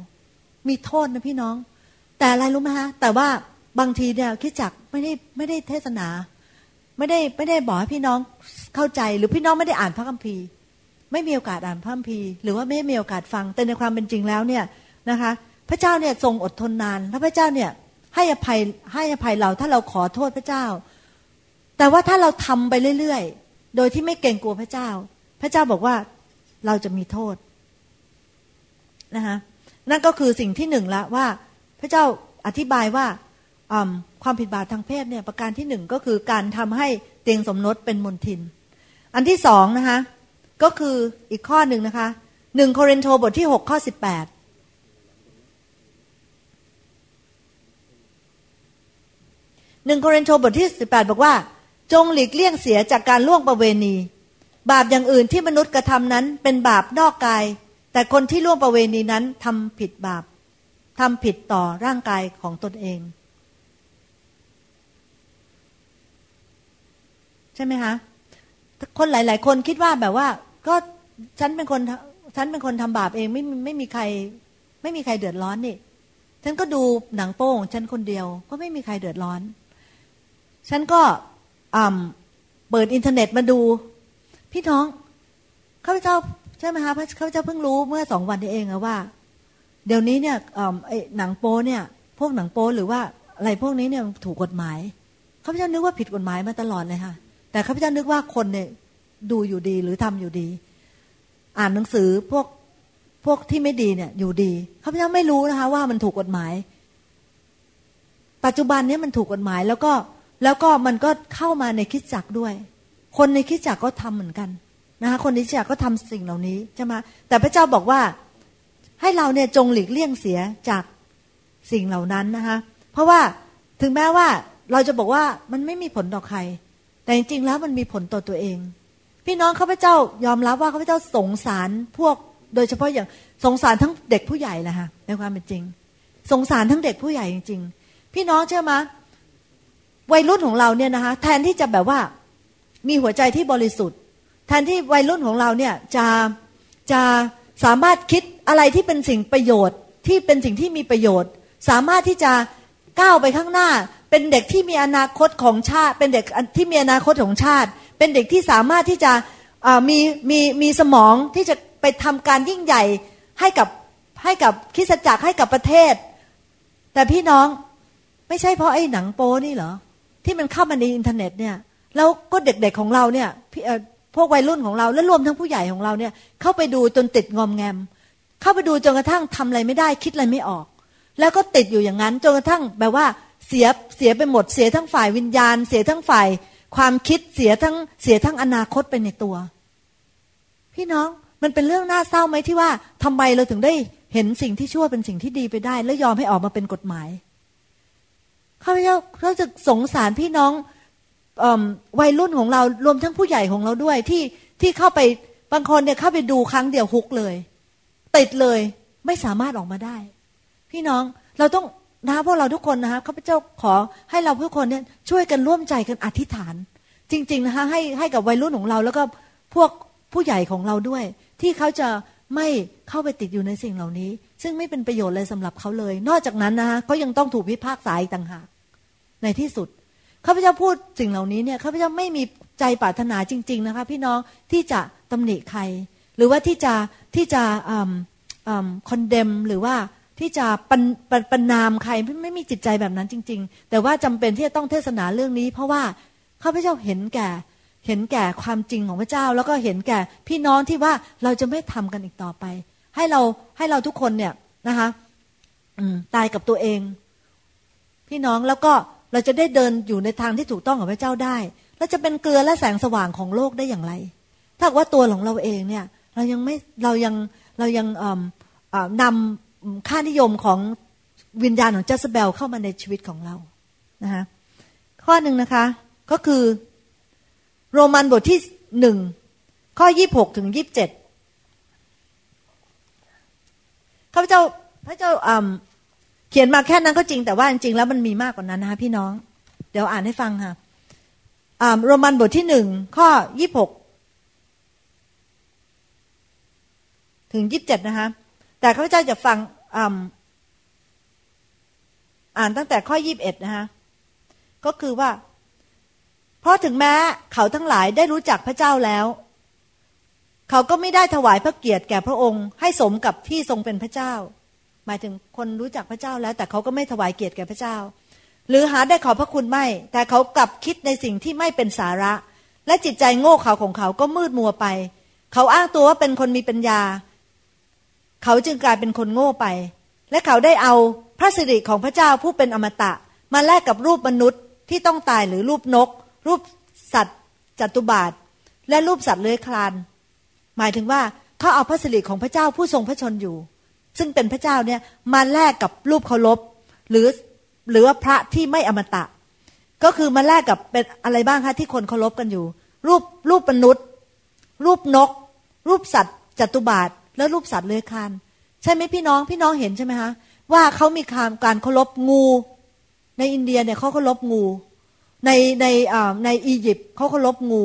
มีโทษนะพี่น้อง แต่อะไรรู้ไหมฮะแต่ว่า บางทีเนี่ยคิดจักไม่ได้ไม่ได้เทศนา ไม่ได้ไม่ได้บอกให้พี่น้องเข้าใจ หรือพี่น้องไม่ได้อ่านพระคัมภีร์ ไม่มีโอกาสอ่านพระคัมภีร์ หรือว่าไม่มีโอกาสฟังแต่ในความเป็นจริงแล้วเนี่ยนะคะ พระเจ้าเนี่ยทรงอดทนนาน แล้วพระเจ้าเนี่ยให้อภัยให้อภัยเราถ้าเราขอโทษพระเจ้า แต่ว่าถ้าเราทำไปเรื่อยๆ โดยที่ไม่เกรงกลัวพระเจ้า พระเจ้าบอกว่าเราจะมีโทษนะคะนั่นก็คือสิ่งที่หนึ่งละว่า พระเจ้าอธิบายว่า ความผิดบาปทางเพศเนี่ยประการที่หนึ่งก็คือการทำให้เตียงสมนสเป็นมนทิน อันที่สองนะคะก็คืออีกข้อหนึ่งนะคะหนึ่งโครินโตบทที่หกข้อสิบแปดหนึ่งโครินโตบทที่สิบแปดบอกว่า จงหลีกเลี่ยงเสียจากการล่วงประเวณี บาปอย่างอื่นที่มนุษย์กระทำนั้นเป็นบาปนอกกาย แต่คนที่ล่วงประเวณีนั้นทำผิดบาปทำผิดต่อร่างกายของตนเอง ใช่ไหมคะคนหลาย ๆ คนคิดว่าแบบว่า ก็ฉันเป็นคนฉันเป็นคนทำบาปเองไม่ไม่มีใคร ไม่มีใครเดือดร้อนนี่ฉันก็ดูหนังโป้งฉันคนเดียว ก็ไม่มีใครเดือดร้อน ฉันก็เปิดอินเทอร์เน็ตมาดู พี่น้องข้าพเจ้าใช่ไหมคะข้าพเจ้าเพิ่งรู้เมื่อสองวันนี้เองอะว่า เดี๋ยวนี้เนี่ยไอ้หนังโป้เนี่ย พวกหนังโป้หรือว่าอะไรพวกนี้เนี่ยถูกกฎหมายข้าพเจ้านึกว่าผิดกฎหมายมาตลอดเลยค่ะ แต่ข้าพเจ้านึกว่าคนเนี่ยดูอยู่ดีหรือทำอยู่ดี อ่านหนังสือพวกพวกที่ไม่ดีเนี่ย อยู่ดีข้าพเจ้าไม่รู้นะคะ ว่ามันถูกกฎหมาย ปัจจุบันนี้มันถูกกฎหมาย แล้วก็แล้วก็มันก็เข้ามาในคิดจักด้วย คนในคิดจักก็ทำเหมือนกันนะคะคนในคิดจักก็ทำสิ่งเหล่านี้ใช่ไหมแต่พระเจ้าบอกว่าให้เราเนี่ยจงหลีกเลี่ยงเสียจากสิ่งเหล่านั้นนะคะเพราะว่าถึงแม้ว่าเราจะบอกว่ามันไม่มีผลต่อใคร แต่จริงๆแล้วมันมีผลต่อตัวเอง พี่น้องข้าพเจ้ายอมรับว่าข้าพเจ้าสงสารพวกโดยเฉพาะอย่างสงสารทั้งเด็กผู้ใหญ่แหละค่ะในความเป็นจริง สงสารทั้งเด็กผู้ใหญ่จริง ๆ พี่น้องเชื่อไหมวัยรุ่นของเราเนี่ยนะคะแทนที่จะแบบว่ามีหัวใจที่บริสุทธิ์ แทนที่วัยรุ่นของเราเนี่ยจะจะสามารถคิดอะไรที่เป็นสิ่งประโยชน์ที่เป็นสิ่งที่มีประโยชน์ สามารถที่จะก้าวไปข้างหน้า เป็นเด็กที่มีอนาคตของชาติ เป็นเด็กที่มีอนาคตของชาติ เป็นเด็กที่สามารถที่จะมีมีมีสมองที่จะไปทำการยิ่งใหญ่ให้กับให้กับคิสจักรให้กับประเทศ แต่พี่น้องไม่ใช่เพราะไอ้หนังโป้นี่เหรอ ที่มันเข้ามาในอินเทอร์เน็ตเนี่ยแล้วก็เด็กๆของเราเนี่ยพวกวัยรุ่นของเราและรวมทั้งผู้ใหญ่ของเราเนี่ยเข้าไปดูจนติดงอมแงม เข้าไปดูจนกระทั่งทำอะไรไม่ได้คิดอะไรไม่ออก แล้วก็ติดอยู่อย่างนั้นจนกระทั่งแบบว่า เสียเสียไปหมด เสียทั้งฝ่ายวิญญาณ เสียทั้งฝ่ายความคิดเสียทั้งเสียทั้งอนาคตไปในตัว พี่น้องมันเป็นเรื่องน่าเศร้าไหมที่ว่าทำไมเราถึงได้เห็นสิ่งที่ชั่วเป็นสิ่งที่ดีไปได้ แล้วยอมให้ออกมาเป็นกฎหมายข้าพเจ้าเราจะสงสารพี่น้องวัยรุ่นของเรารวมทั้งผู้ใหญ่ของเราด้วยที่ที่เข้าไปบางคนเนี่ยเข้าไปดูครั้งเดียวฮุกเลยติดเลย ไม่สามารถออกมาได้ พี่น้องเราต้อง นะพวกเราทุกคนนะคะข้าพเจ้าขอให้เราทุกคนเนี่ยช่วยกันร่วมใจกันอธิษฐาน จริงๆนะคะให้ให้กับวัยรุ่นของเราแล้วก็พวกผู้ใหญ่ของเราด้วย ที่เขาจะไม่เข้าไปติดอยู่ในสิ่งเหล่านี้ ซึ่งไม่เป็นประโยชน์เลยสำหรับเขาเลย นอกจากนั้นนะคะเขายังต้องถูกพิพากษาอีกต่างหากในที่สุดข้าพเจ้าพูดสิ่งเหล่านี้เนี่ยข้าพเจ้าไม่มีใจปรารถนาจริง ๆนะคะ พี่น้องที่จะตำหนิใคร หรือว่าที่จะที่จะคอนเดมหรือว่า ที่จะปันปปนนามใครไม่ไม่มีจิตใจแบบนั้นจริง ๆ แต่ว่าจำเป็นที่จะต้องเทศนาเรื่องนี้ เพราะว่าข้าพเจ้าเห็นแก่ เห็นแก่ความจริงของพระเจ้า แล้วก็เห็นแก่พี่น้องที่ว่าเราจะไม่ทำกันอีกต่อไป ให้เราให้เราทุกคนเนี่ยนะคะตายกับตัวเอง พี่น้องแล้วก็เราจะได้เดินอยู่ในทางที่ถูกต้องกับพระเจ้าได้เราจะเป็นเกลือและแสงสว่างของโลกได้อย่างไร ถ้าว่าตัวของเราเองเนี่ย เรายังไม่เรายังเรายังนำ ค่านิยมของวิญญาณของเจสเบลเข้ามาในชีวิตของเรานะคะข้อหนึ่งนะคะ ก็คือโรมันบทที่หนึ่งข้อยี่หกถึงยี่บเจ็ดข้าพเจ้าพระเจ้าเขียนมาแค่นั้นก็จริงแต่ว่าจริงๆแล้วมันมีมากกว่านั้นนะคะพี่น้อง เดี๋ยวอ่านให้ฟังค่ะโรมันบทที่หนึ่งข้อยี่หกถึงยี่บเจ็ดนะคะ แต่ข้าพเจ้าจะฟังอ่านตั้งแต่ข้อยี่บเอ็ดนะคะก็คือว่า เพราะถึงแม้เขาทั้งหลายได้รู้จักพระเจ้าแล้ว เขาก็ไม่ได้ถวายพระเกียรติแก่พระองค์ ให้สมกับที่ทรงเป็นพระเจ้า หมายถึงคนรู้จักพระเจ้าแล้ว แต่เขาก็ไม่ถวายเกียรติแก่พระเจ้า หรือหาได้ขอพระคุณไม่ แต่เขากลับคิดในสิ่งที่ไม่เป็นสาระ และจิตใจโง่เขลาของเขาก็มืดมัวไป เขาอ้างตัวว่าเป็นคนมีปัญญา เขาจึงกลายเป็นคนโง่ไป และเขาได้เอาพระสิริของพระเจ้าผู้เป็นอมตะ มาแลกกับรูปมนุษย์ที่ต้องตายหรือรูปนก รูปสัตว์จัตุบาท และรูปสัตว์เลื้อยคลาน หมายถึงว่าเขาเอาพระสิริของพระเจ้าผู้ทรงพระชนอยู่ ซึ่งเป็นพระเจ้าเนี่ยมาแลกกับรูปเคารพหรือหรือว่าพระที่ไม่อมตะ ก็คือมาแลกกับเป็นอะไรบ้างคะที่คนเคารพกันอยู่ รูปรูปมนุษย์ รูปนก รูปสัตว์จัตุบาท และรูปสัตว์เลื้อยคานใช่ไหมพี่น้องพี่น้องเห็นใช่ไหมคะว่าเขามีการเคารพงู ในอินเดียเนี่ยเขาเคารพงู ในในอ่าในอียิปต์เขาเคารพงู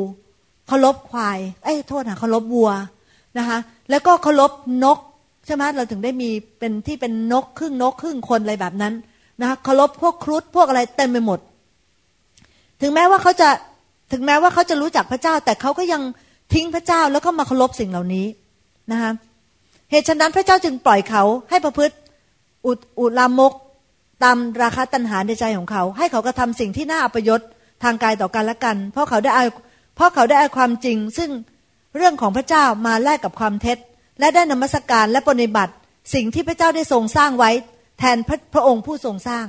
เคารพควายเอ้โทษนะเคารพวัวนะคะแล้วก็เคารพนกใช่ไหมเราถึงได้มีเป็นที่เป็นนกครึ่งนกครึ่งคนอะไรแบบนั้นนะคะเคารพพวกครุฑพวกอะไรเต็มไปหมด ถึงแม้ว่าเขาจะถึงแม้ว่าเขาจะรู้จักพระเจ้า แต่เขาก็ยังทิ้งพระเจ้าแล้วก็มาเคารพสิ่งเหล่านี้นะคะ เหตุฉะนั้นพระเจ้าจึงปล่อยเขาให้ประพฤติอุอุลามก ตามราคาตัณหาในใจของเขา ให้เขากระทาสิ่งที่น่าอัปยศทางกายต่อกันและกัน เพราะเขาได้เอาเพราะเขาได้เอาความจริง ซึ่งเรื่องของพระเจ้ามาแลกกับความเท็จ และได้นมัสการและปฏิบัติ สิ่งที่พระเจ้าได้ทรงสร้างไว้ แทนพระพระองค์ผู้ทรงสร้าง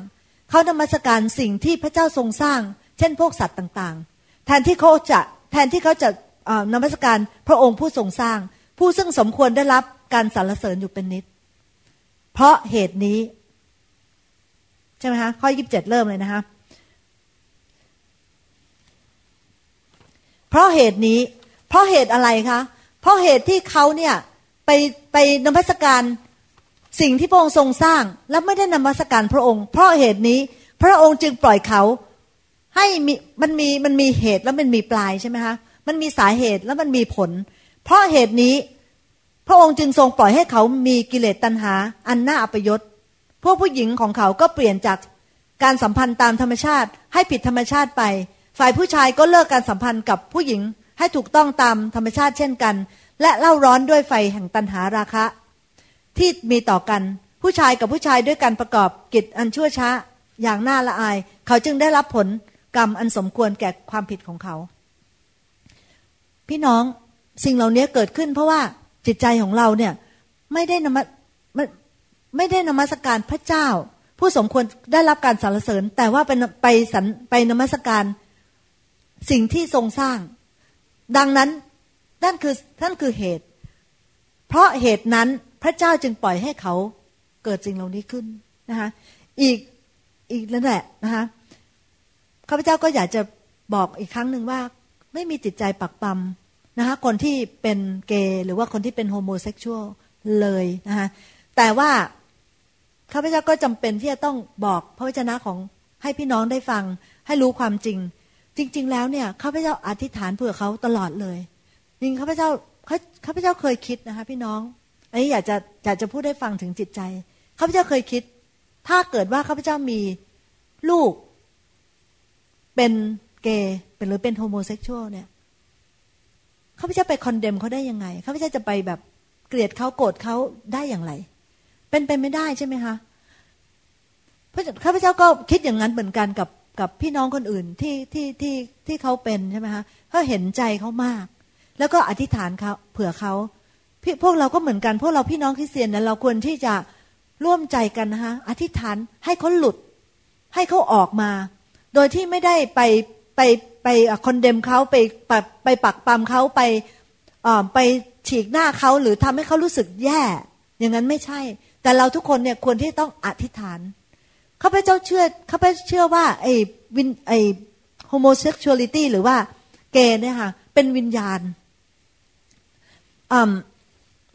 เขานมัสการสิ่งที่พระเจ้าทรงสร้าง เช่นพวกสัตว์ต่างๆ แทนที่เขาจะแทนที่เขาจะนมัสการพระองค์ผู้ทรงสร้าง ผู้ซึ่งสมควรได้รับ การสรรเสริญอยู่เป็นนิด เพราะเหตุนี้ ใช่ไหมคะข้อยีิบเจ็ดเริ่มเลยนะคะเพราะเหตุนี้ เพราะเหตุอะไรคะเพราะเหตุที่เขาเนี่ยไปไปนมัสการสิ่งที่พระองค์ทรงสร้าง และไม่ได้นมัสการพระองค์ เพราะเหตุนี้ พระองค์จึงปล่อยเขา ให้มีมันมีมันมีเหตุแล้วมันมีปลายใช่ไหมคะมันมีสาเหตุแล้วมันมีผล เพราะเหตุนี้ พระองค์จึงทรงปล่อยให้เขามีกิเลสตัณหา อันน่าอัปยศพวกผู้หญิงของเขาก็เปลี่ยนจากการสัมพันธ์ตามธรรมชาติ ให้ผิดธรรมชาติไป ฝ่ายผู้ชายก็เลิกการสัมพันธ์กับผู้หญิงให้ถูกต้องตามธรรมชาติเช่นกัน และเล่าร้อนด้วยไฟแห่งตันหาราคะ ที่มีต่อกัน ผู้ชายกับผู้ชายด้วยกันประกอบกิจอันชั่วช้าอย่างน่าละอาย เขาจึงได้รับผลกรรมอันสมควรแก่ความผิดของเขา พี่น้องสิ่งเหล่านี้เกิดขึ้นเพราะว่า จิตใจของเราเนี่ย ไม่ได้นำมาไม่ได้นมัสการพระเจ้า ผู้สมควรได้รับการสรรเสริญ แต่ว่าไปไปสันไปนมัสการสิ่งที่ทรงสร้าง ดังนั้นนั่นคือนั่นคือเหตุ เพราะเหตุนั้นพระเจ้าจึงปล่อยให้เขาเกิดสิ่งเหล่านี้ขึ้นนะคะอีกอีกแล้วแหละนะคะข้าพเจ้าก็อยากจะบอกอีกครั้งหนึ่งว่า ไม่มีจิตใจปรักปรำ นะคะคนที่เป็นเกย์หรือว่าคนที่เป็น homosexual เลยนะคะแต่ว่าข้าพเจ้าก็จำเป็นที่จะต้องบอกพระวจนะของให้พี่น้องได้ฟัง ให้รู้ความจริง จริง ๆ แล้วเนี่ยข้าพเจ้าอธิษฐานเผื่อเขาตลอดเลยจริงข้าพเจ้าข้าพเจ้าเคยคิดนะคะพี่น้องอันนี้อยากจะอยากจะพูดได้ฟังถึงจิตใจข้าพเจ้าเคยคิด ถ้าเกิดว่าข้าพเจ้ามีลูกเป็นเกย์เป็นหรือเป็น homosexual เนี่ย ข้าพเจ้าไป condemn เขาได้ยังไงข้าพเจ้าจะไปแบบเกลียดเขาโกรธเขาได้อย่างไร เป็นไปไม่ได้ใช่ไหมคะพระข้าพเจ้าก็คิดอย่างนั้นเหมือนกันกับกับพี่น้องคนอื่นที่ที่ที่ที่เขาเป็นใช่ไหมคะเขาเห็นใจเขามาก แล้วก็อธิษฐานเขาเผื่อเขาพวกเราก็เหมือนกัน พวกเราพี่น้องคริสเตียนนะเราควรที่จะร่วมใจกันนะคะอธิษฐานให้เขาหลุด ให้เขาออกมา โดยที่ไม่ได้ไปไป ไปคอนเดมเขาไปไปไปปักปามเขาไปไปฉีกหน้าเขาหรือทำให้เขารู้สึกแย่ อย่างนั้นไม่ใช่ แต่เราทุกคนเนี่ยควรที่ต้องอธิษฐานข้าพเจ้าเชื่อข้าพเจ้าเชื่อว่าไอ้วิญไอ้ homosexuality หรือว่าเกย์เนี่ยค่ะเป็นวิญญาณ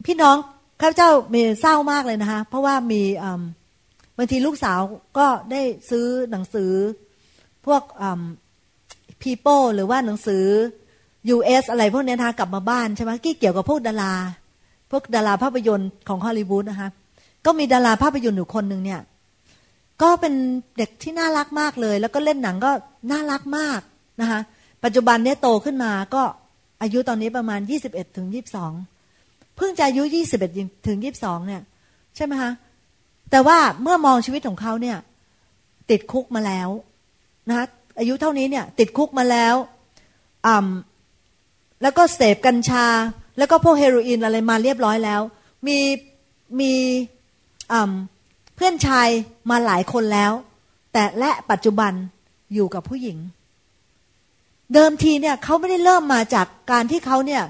พี่น้องข้าพเจ้ามีเศร้ามากเลยนะคะ เพราะว่ามีบางทีลูกสาวก็ได้ซื้อหนังสือพวก People หรือว่าหนังสือ Us อะไรพวกนี้นะคะกลับมาบ้านใช่ไหมที่เกี่ยวกับพวกดารา พวกดาราภาพยนตร์ของฮอลลีวูดนะคะก็มีดาราภาพยนตร์อยู่คนหนึ่งเนี่ยก็เป็นเด็กที่น่ารักมากเลย แล้วก็เล่นหนังก็น่ารักมากนะคะปัจจุบันเนี่ยโตขึ้นมาก็อายุตอนนี้ประมาณ 21ถึง22 เพิ่งจะอายุ 21ถึง22 เนี่ย ใช่ไหมคะแต่ว่าเมื่อมองชีวิตของเขาเนี่ย ติดคุกมาแล้วนะคะ อายุเท่านี้เนี่ย ติดคุกมาแล้วอ่าแล้วก็เสพกัญชา แล้วก็พวกเฮโรอีนอะไรมาเรียบร้อยแล้ว มีมีอ่าเพื่อนชายมาหลายคนแล้ว แต่และปัจจุบันอยู่กับผู้หญิง เดิมทีเนี่ยเขาไม่ได้เริ่มมาจากการที่เขาเนี่ย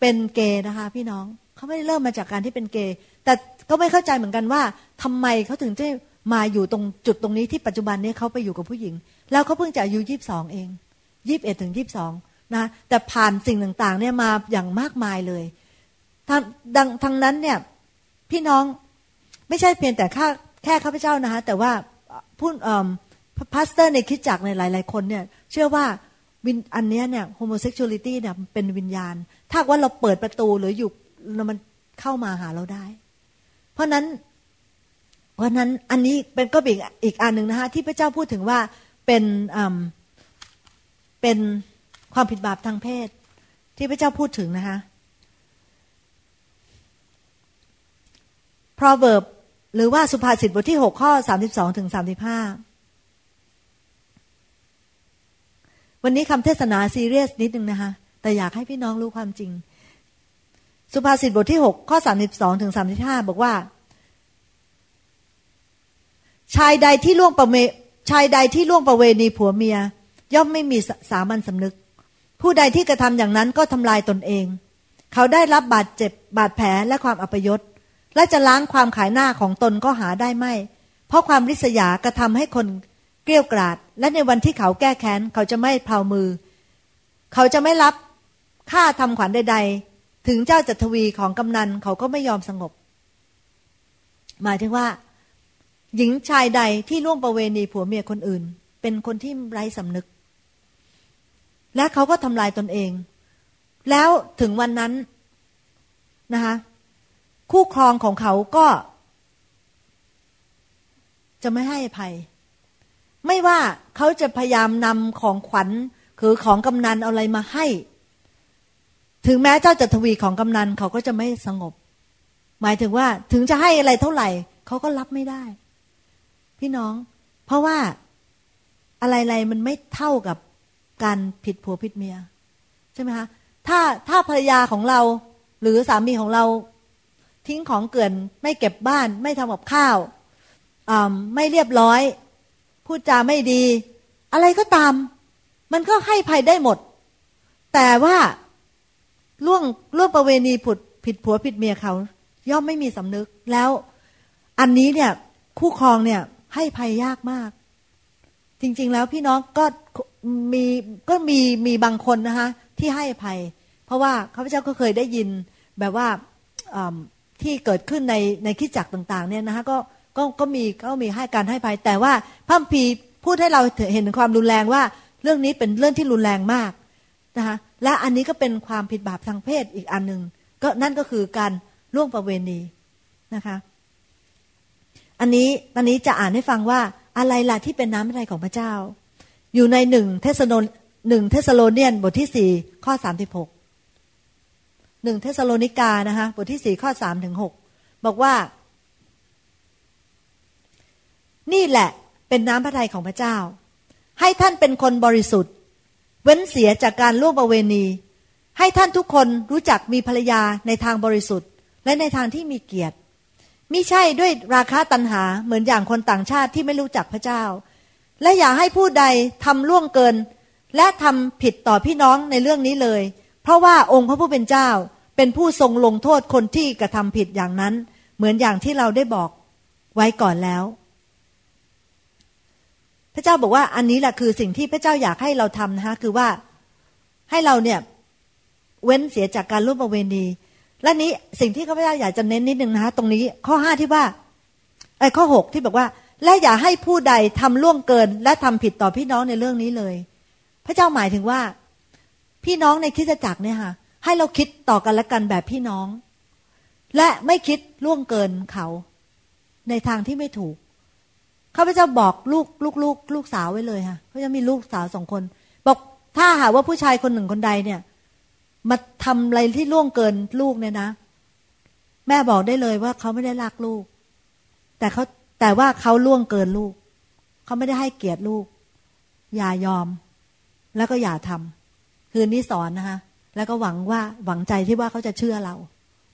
เป็นเกย์นะคะ พี่น้องเขาไม่ได้เริ่มมาจากการที่เป็นเกย์แต่ก็ไม่เข้าใจเหมือนกันว่าทำไมเขาถึงได้ มาอยู่ตรงจุดตรงนี้ที่ปัจจุบันนี้เขาไปอยู่กับผู้หญิง แล้วเขาเพิ่งจะอายุยี่สิบสองเองยี่บเอ็ดถึงยี่บสองนะแต่ผ่านสิ่งต่างๆเนี่ยมาอย่างมากมายเลยทางดังทางนั้นเนี่ยพี่น้องไม่ใช่เพียงแต่ค่าแค่ข้าพเจ้านะคะแต่ว่าผู้ pastor ในคริสตจักรในหลาย ๆ คนเนี่ยเชื่อว่าวิญญาณนี้เนี่ย homosexuality เนี่ยเป็นวิญญาณ ถ้าว่าเราเปิดประตูหรืออยู่มันเข้ามาหาเราได้ เพราะนั้น เพราะนั้นอันนี้เป็นก็อีกอีกอันหนึ่งนะคะที่พระเจ้าพูดถึงว่าเป็นเป็นความผิดบาปทางเพศ ที่พระเจ้าพูดถึงนะคะ proverb หรือว่าสุภาษิตบทที่หกข้อสามสิบสองถึงสามสิบห้าวันนี้คำเทศนาซีเรียสนิดนึงนะคะ แต่อยากให้พี่น้องรู้ความจริง สุภาษิตบทที่หกข้อสามสิบสองถึงสามสิบห้าบอกว่า ชายใดที่ล่วงประเมชายใดที่ล่วงประเวณีผัวเมีย ย่อมไม่มีสามัญสำนึก ผู้ใดที่กระทำอย่างนั้นก็ทำลายตนเอง เขาได้รับบาดเจ็บบาดแผลและความอัปยศและจะล้างความขายหน้าของตนก็หาได้ไม่ เพราะความริษยากระทำให้คนเกลี้ยกราด และในวันที่เขาแก้แค้น เขาจะไม่เพลามือ เขาจะไม่รับค่าทำขวัญใด ๆ ถึงเจ้าจัตวีของกำนันเขาก็ไม่ยอมสงบ หมายถึงว่า หญิงชายใดที่ล่วงประเวณีผัวเมียคนอื่น เป็นคนที่ไร้สำนึก และเขาก็ทำลายตนเอง แล้วถึงวันนั้นนะคะคู่ครองของเขาก็ จะไม่ให้ภัย ไม่ว่าเขาจะพยายามนำของขวัญคือของกำนันอาอะไรมาให้ ถึงแม้เจ้าจะทวีของกำนันเขาก็จะไม่สงบ หมายถึงว่าถึงจะให้อะไรเท่าไหร่ เขาก็รับไม่ได้ พี่น้อง เพราะว่าอะไรๆมันไม่เท่ากับการผิดผัวผิดเมีย ใช่ไหมคะถ้าถ้าภรรยาของเรา หรือสามีของเรา ทิ้งของเกินไม่เก็บบ้าน ไม่ทำกับข้าวไม่เรียบร้อย พูดจาไม่ดี อะไรก็ตาม มันก็ให้ภัยได้หมด แต่ว่าล่วงล่วงประเวณีผุดผิดผัวผิดเมียเขา ย่อมไม่มีสำนึกแล้วอันนี้เนี่ย คู่ครองเนี่ย ให้ภัยยากมาก จริง ๆ แล้วพี่น้องก็มีก็มีมีบางคนนะคะที่ให้ภัย เพราะว่าข้าพเจ้าก็เคยได้ยินแบบว่าที่เกิดขึ้นในในคิดจักต่าง ๆ เนี่ยนะคะก็ก็ก็มีก็มีให้การให้ภัย แต่ว่าพระพีพูดให้เราเห็นถึงความรุนแรงว่าเรื่องนี้เป็นเรื่องที่รุนแรงมากนะคะและอันนี้ก็เป็นความผิดบาปทางเพศอีกอันหนึ่งก็นั่นก็คือการล่วงประเวณีนะคะ อันนี้ตอนนี้จะอ่านให้ฟังว่าอะไรล่ะที่เป็นน้ำพระทัยของพระเจ้า อยู่ในหนึ่งเธสะโลหนึ่ง Thessalonian บทที่สี่ข้อสามถึงหกหนึ่งเธสะโลนิกานะคะบทที่สี่ข้อสามถึงหกบอกว่า นี่แหละเป็นน้ำพระทัยของพระเจ้า ให้ท่านเป็นคนบริสุทธิ์ เว้นเสียจากการล่วงประเวณี ให้ท่านทุกคนรู้จักมีภรรยาในทางบริสุทธิ์ และในทางที่มีเกียรติ มิใช่ด้วยราคะตัณหาเหมือนอย่างคนต่างชาติที่ไม่รู้จักพระเจ้า และอย่าให้ผู้ใดทำล่วงเกิน และทำผิดต่อพี่น้องในเรื่องนี้เลย เพราะว่าองค์พระผู้เป็นเจ้าเป็นผู้ทรงลงโทษคนที่กระทำผิดอย่างนั้น เหมือนอย่างที่เราได้บอกไว้ก่อนแล้ว พระเจ้าบอกว่าอันนี้แหละคือสิ่งที่พระเจ้าอยากให้เราทำนะคะคือว่าให้เราเนี่ยเว้นเสียจากการร่วมประเวณี และนี้สิ่งที่ข้าพเจ้าอยากจะเน้นนิดนึงนะคะตรงนี้ข้อห้าที่ว่าไอ้ข้อหกที่บอกว่า และอย่าให้ผู้ใดทำล่วงเกิน และทำผิดต่อพี่น้องในเรื่องนี้เลย พระเจ้าหมายถึงว่า พี่น้องในคริสตจักรเนี่ยค่ะ ให้เราคิดต่อกันและกันแบบพี่น้อง และไม่คิดล่วงเกินเขา ในทางที่ไม่ถูกข้าพเจ้าบอกลูกลูกลูกลูกสาวไว้เลยค่ะเขาจะมีลูกสาวสองคน บอกถ้าหาว่าผู้ชายคนหนึ่งคนใดเนี่ย มาทำอะไรที่ล่วงเกินลูกเนี่ยนะ แม่บอกได้เลยว่าเขาไม่ได้รักลูก แต่เขาแต่ว่าเขาล่วงเกินลูก เขาไม่ได้ให้เกียรติลูก อย่ายอม แล้วก็อย่าทำคืนนี้สอนนะคะแล้วก็หวังว่าหวังใจที่ว่าเขาจะเชื่อเรา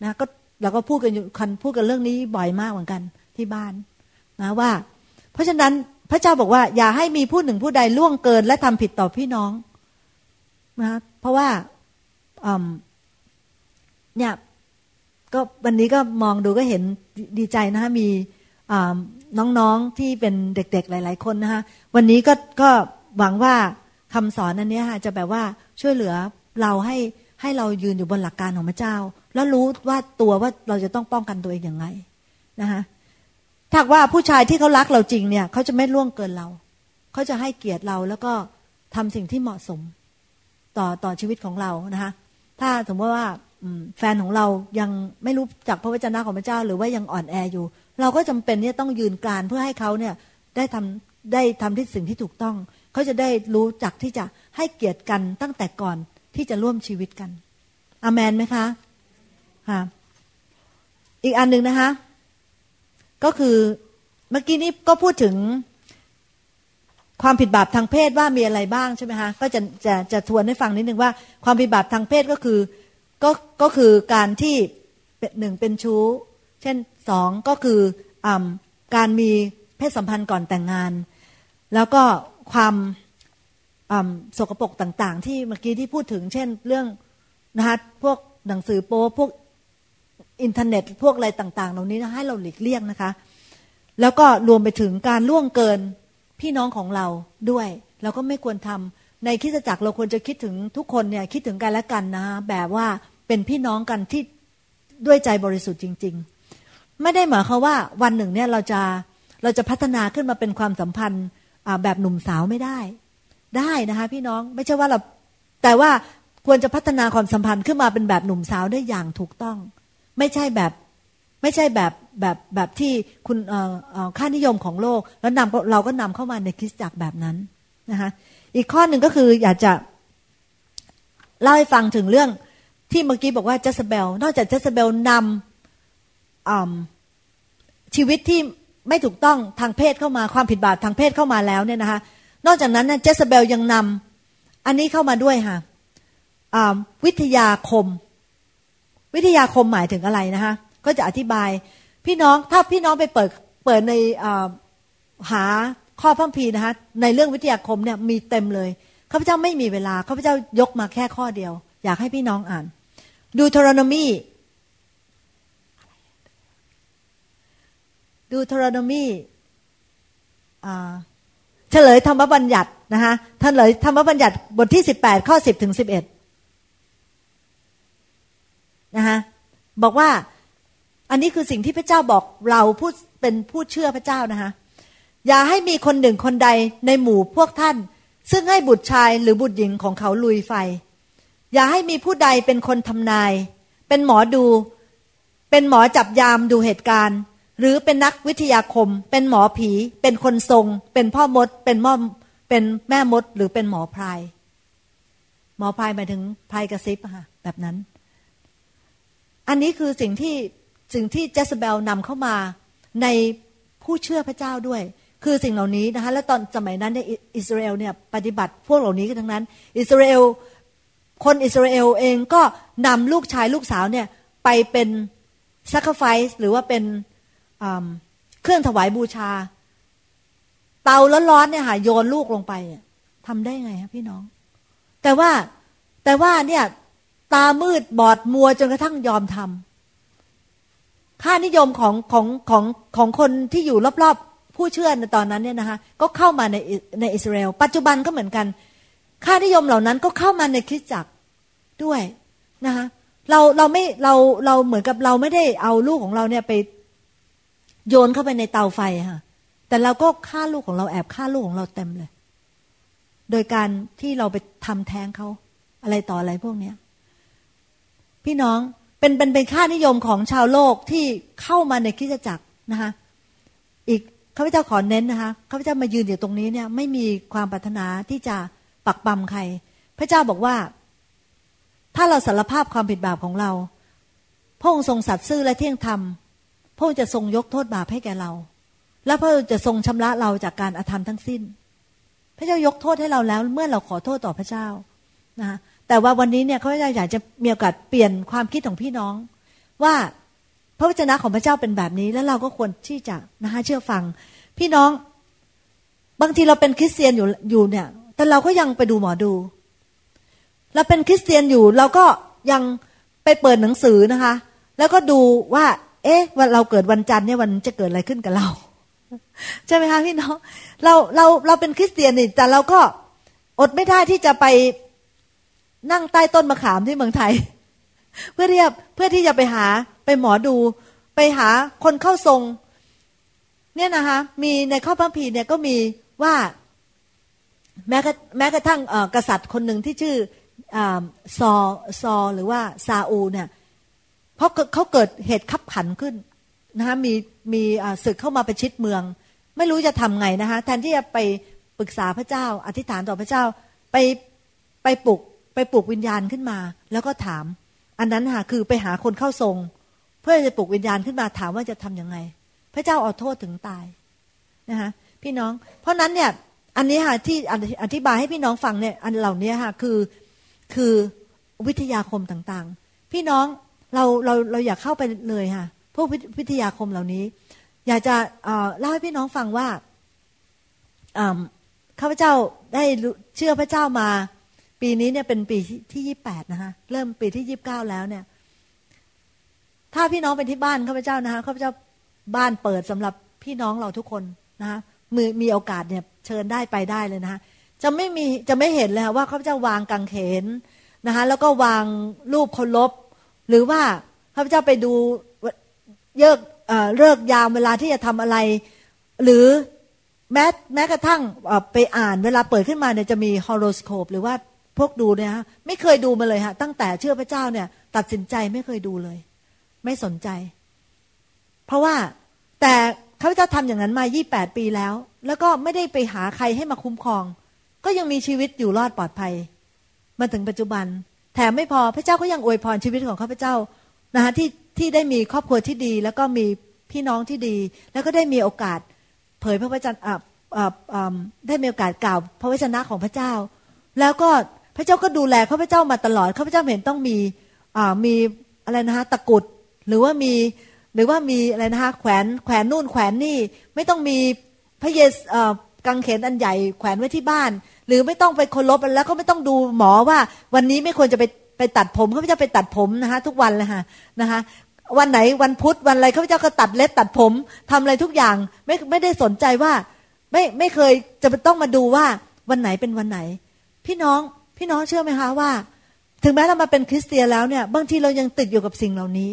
นะก็เราก็พูดกันอยู่คันพูดกันเรื่องนี้บ่อยมากเหมือนกันที่บ้าน นะว่า เพราะฉะนั้นพระเจ้าบอกว่า อย่าให้มีผู้หนึ่งผู้ใดล่วงเกิน และทำผิดต่อพี่น้องนะเพราะว่า เนี่ยก็วันนี้ก็มองดูก็เห็นดีใจนะคะมีน้องๆที่เป็นเด็กๆหลาย ๆ คนนะคะวันนี้ก็ก็หวังว่าคำสอนอันนี้ค่ะจะแบบว่าช่วยเหลือเราให้ให้เรายืนอยู่บนหลักการของพระเจ้า แล้วรู้ว่าตัวว่าเราจะต้องป้องกันตัวเองอย่างไรนะคะถ้าว่าผู้ชายที่เขารักเราจริงเนี่ยเขาจะไม่ล่วงเกินเรา เขาจะให้เกียรติเราแล้วก็ทำสิ่งที่เหมาะสม ต่อต่อชีวิตของเรานะคะ ถ้าสมมติว่าแฟนของเรายังไม่รู้จักพระวจนะของพระเจ้า หรือว่ายังอ่อนแออยู่ เราก็จำเป็นเนี่ยต้องยืนกานเพื่อให้เขาเนี่ยได้ทำได้ทำที่สิ่งที่ถูกต้อง เขาจะได้รู้จักที่จะให้เกียรติกันตั้งแต่ก่อนที่จะร่วมชีวิตกันอามนไหมคะค่ะอีกอันหนึ่งนะคะ ก็คือเมื่อกี้นี้ก็พูดถึง ความผิดบาปทางเพศว่ามีอะไรบ้างใช่ไหมคะก็จะจะจะทวนให้ฟังนิดนึงว่า ความผิดบาปทางเพศก็คือก็ก็คือการที่หนึ่งเป็นชู้ เช่นสองก็คืออการมีเพศสัมพันธ์ก่อนแต่งงาน แล้วก็ความสกปรกต่างๆ ที่เมื่อกี้ที่พูดถึง เช่น เรื่องนะคะพวกหนังสือโป๊พวกอินเทอร์เน็ต พวกอะไรต่าง ๆ เหล่านี้นะให้เราหลีกเลี่ยงนะคะ แล้วก็รวมไปถึงการล่วงเกิน พี่น้องของเราด้วย เราก็ไม่ควรทำในคิดจักรเราควรจะคิดถึงทุกคนเนี่ยคิดถึงกันและกันนะ แบบว่าเป็นพี่น้องกันที่ด้วยใจบริสุทธิ์จริง ๆ ไม่ได้หมายความว่าวันหนึ่งเนี่ยเราจะเราจะพัฒนาขึ้นมาเป็นความสัมพันธ์แบบหนุ่มสาวไม่ได้ ได้นะคะพี่น้องไม่ใช่ว่าเราแต่ว่าควรจะพัฒนาความสัมพันธ์ขึ้นมาเป็นแบบหนุ่มสาวได้อย่างถูกต้อง ไม่ใช่แบบ ไม่ใช่แบบ แบบแบบที่คุณค่านิยมของโลก แล้วนำเราก็นำเข้ามาในคริสตจักรแบบนั้นนะคะอีกข้อหนึ่งก็คืออยากจะเล่าให้ฟังถึงเรื่องที่เมื่อกี้บอกว่าเจสเบล นอกจากเจสเบลนำชีวิตที่ไม่ถูกต้องทางเพศเข้ามาความผิดบาปทางเพศเข้ามาแล้วเนี่ยนะคะนอกจากนั้นเจสเบลยังนำอันนี้เข้ามาด้วยค่ะวิทยาคม วิทยาคมหมายถึงอะไรนะคะก็จะอธิบาย พี่น้องถ้าพี่น้องไปเปิดเปิดในหาข้อพัมพีนะคะในเรื่องวิทยาคมเนี่ยมีเต็มเลยข้าพเจ้าไม่มีเวลาข้าพเจ้ายกมาแค่ข้อเดียว อยากให้พี่น้องอ่าน ดูโทรนมีดูโทรนมีเฉลยธรรมบัญญัตินะคะเฉลยธรรมบัญญัติบทที่สิบแปดข้อสิบถึงสิบเอ็ดนะคะบอกว่า อันนี้คือสิ่งที่พระเจ้าบอกเราพูดเป็นผู้เชื่อพระเจ้านะคะอย่าให้มีคนหนึ่งคนใดในหมู่พวกท่าน ซึ่งให้บุตรชายหรือบุตรหญิงของเขาลุยไฟ อย่าให้มีผู้ใดเป็นคนทำนาย เป็นหมอดู เป็นหมอจับยามดูเหตุการณ์ หรือเป็นนักวิทยาคม เป็นหมอผี เป็นคนทรง เป็นพ่อมด เป็นม่อเป็นแม่มด หรือเป็นหมอพรายหมอพรายหมายถึงพรายกระซิบค่ะแบบนั้น อันนี้คือสิ่งที่ สิ่งที่เจสเบลนำเข้ามาในผู้เชื่อพระเจ้าด้วย คือสิ่งเหล่านี้นะคะและตอนสมัยนั้นเนี่ยอิสราเอลเนี่ยปฏิบัติพวกเหล่านี้กันทั้งนั้น อิสราเอลคนอิสราเอลเองก็นำลูกชายลูกสาวเนี่ยไปเป็นซักไฟส์หรือว่าเป็นเครื่องถวายบูชา เตาร้อนๆเนี่ยค่ะโยนลูกลงไปทำได้ไงครับพี่น้อง แต่ว่าแต่ว่าเนี่ยตามืดบอดมัวจนกระทั่งยอมทำ ค่านิยมของของของของคนที่อยู่รอบๆ ผู้เชื่อในตอนนั้นเนี่ยนะคะก็เข้ามาในในอิสราเอลปัจจุบันก็เหมือนกัน ค่านิยมเหล่านั้นก็เข้ามาในคริสตจักรด้วยนะคะเราเราไม่เราเราเหมือนกับเราไม่ได้เอาลูกของเราเนี่ยไปโยนเข้าไปในเตาไฟค่ะแต่เราก็ฆ่าลูกของเราแอบฆ่าลูกของเราเต็มเลย โดยการที่เราไปทำแท้งเขาอะไรต่ออะไรพวกเนี้ย พี่น้อง เป็นเป็นเป็นค่านิยมของชาวโลกที่เข้ามาในคริสตจักรนะคะอีกข้าพเจ้าขอเน้นนะคะข้าพเจ้ามายืนอยู่ตรงนี้เนี่ยไม่มีความปรารถนาที่จะปักปั๊มใคร พระเจ้าบอกว่า ถ้าเราสารภาพความผิดบาปของเรา พระองค์ทรงสัตย์ซื่อและเที่ยงธรรมพระองค์จะทรงยกโทษบาปให้แก่เรา และพระองค์จะทรงชำระเราจากการอาธรรมทั้งสิ้น พระเจ้ายกโทษให้เราแล้ว เมื่อเราขอโทษต่อพระเจ้านะ แต่ว่าวันนี้เนี่ยเขาพเจ้าอยากจะมีโอกาสเปลี่ยนความคิดของพี่น้อง ว่าพระวจนะของพระเจ้าเป็นแบบนี้ แล้วเราก็ควรที่จะนะคะเชื่อฟัง พี่น้อง บางทีเราเป็นคริสเตียนอยู่อยู่เนี่ย แต่เราก็ยังไปดูหมอดู เราเป็นคริสเตียนอยู่ เราก็ยังไปเปิดหนังสือนะคะ แล้วก็ดูว่า เอ๊ะวันเราเกิดวันจันทร์เนี่ยวันจะเกิดอะไรขึ้นกับเราใช่ไหมคะพี่น้องเราเราเราเป็นคริสเตียนนี่แต่เราก็อดไม่ได้ที่จะไป นั่งใต้ต้นมะขามที่เมืองไทย เพื่อที่จะเพื่อที่จะไปหาไปหมอดู ไปหาคนเข้าทรง เนี่ยนะคะมีในข้อพระพีเนี่ยก็มีว่า แม้กระแม้กระทั่งกษัตริย์คนหนึ่งที่ชื่อซอซอหรือว่าซาอูเนี่ยเพราะเขาเกิดเหตุขับขันขึ้นนะคะมีมีศึกเข้ามาประชิดเมือง ไม่รู้จะทำไงนะคะแทนที่จะไปปรึกษาพระเจ้า อธิษฐานต่อพระเจ้าไปไปปลุก ไปปลุกวิญญาณขึ้นมา แล้วก็ถาม อันนั้นค่ะคือไปหาคนเข้าทรง เพื่อจะปลุกวิญญาณขึ้นมาถามว่าจะทํำยังไง พระเจ้าเอาโทษถึงตายนะคะพี่น้อง เพราะนั้นเนี่ยอันนี้ค่ะที่อธิบายให้พี่น้องฟังเนี่ยอันเหล่านี้ค่ะคือคือวิทยาคมต่างๆ พี่น้องเราเราเราอยากเข้าไปเลยค่ะพวกวิทยาคมเหล่านี้ อยากจะเล่าให้พี่น้องฟังว่าข้าพเจ้าได้เชื่อพระเจ้ามา ปีนี้เนี่ยเป็นปีที่ยี่แปดนะคะเริ่มปีที่ยี่บเก้าแล้วเนี่ย ถ้าพี่น้องไปที่บ้านข้าพเจ้านะคะข้าพเจ้าบ้านเปิดสำหรับพี่น้องเราทุกคนนะคะมือมีโอกาสเนี่ยเชิญได้ไปได้เลยนะคะจะไม่มีจะไม่เห็นเลยค่ะว่าเขาจะวางกังเขนนะคะแล้วก็วางรูปเคารพหรือว่าข้าพเจ้าไปดูเยิกเลิกยามเวลาที่จะทำอะไร หรือแม้แม้กระทั่งไปอ่านเวลาเปิดขึ้นมาเนี่ยจะมีฮอโรสโคปหรือว่า พวกดูเนี่ยฮะไม่เคยดูมาเลยฮะตั้งแต่เชื่อพระเจ้าเนี่ย ตัดสินใจไม่เคยดูเลย ไม่สนใจ เพราะว่าแต่ข้าพเจ้าทำอย่างนั้นมา 28 ปีแล้ว แล้วก็ไม่ได้ไปหาใครให้มาคุ้มครอง ก็ยังมีชีวิตอยู่รอดปลอดภัย มาถึงปัจจุบัน แถมไม่พอพระเจ้าก็ยังอวยพรชีวิตของข้าพเจ้านะคะที่ที่ได้มีครอบครัวที่ดี แล้วก็มีพี่น้องที่ดี แล้วก็ได้มีโอกาส เผยพระวจนะได้มีโอกาสกล่าว พระวจนะของพระเจ้า แล้วก็ พระเจ้าก็ดูแลข้าพเจ้ามาตลอดข้าพเจ้าเห็นต้องมีมีอะไรนะคะตะกุดหรือว่ามีหรือว่ามีอะไรนะคะแขวนแขวนนู่นแขวนนี่ไม่ต้องมีพระเยซูกังเขนอันใหญ่แขวนไว้ที่บ้าน หรือไม่ต้องไปคารพแล้วก็ไม่ต้องดูหมอว่า วันนี้ไม่ควรจะไปไปตัดผมเขาพเจะไปตัดผมนะคะทุกวันเลยค่ะนะคะวันไหนวันพุธวันอะไรเขาพเจะก็ตัดเล็บตัดผมทำอะไรทุกอย่างไม่ไม่ได้สนใจว่า ไม่ไม่เคยจะต้องมาดูว่าวันไหนเป็นวันไหน พี่น้อง พี่น้องเชื่อไหมคะว่า ถึงแม้เรามาเป็นคริสเตียนแล้วเนี่ย บางทีเรายังติดอยู่กับสิ่งเหล่านี้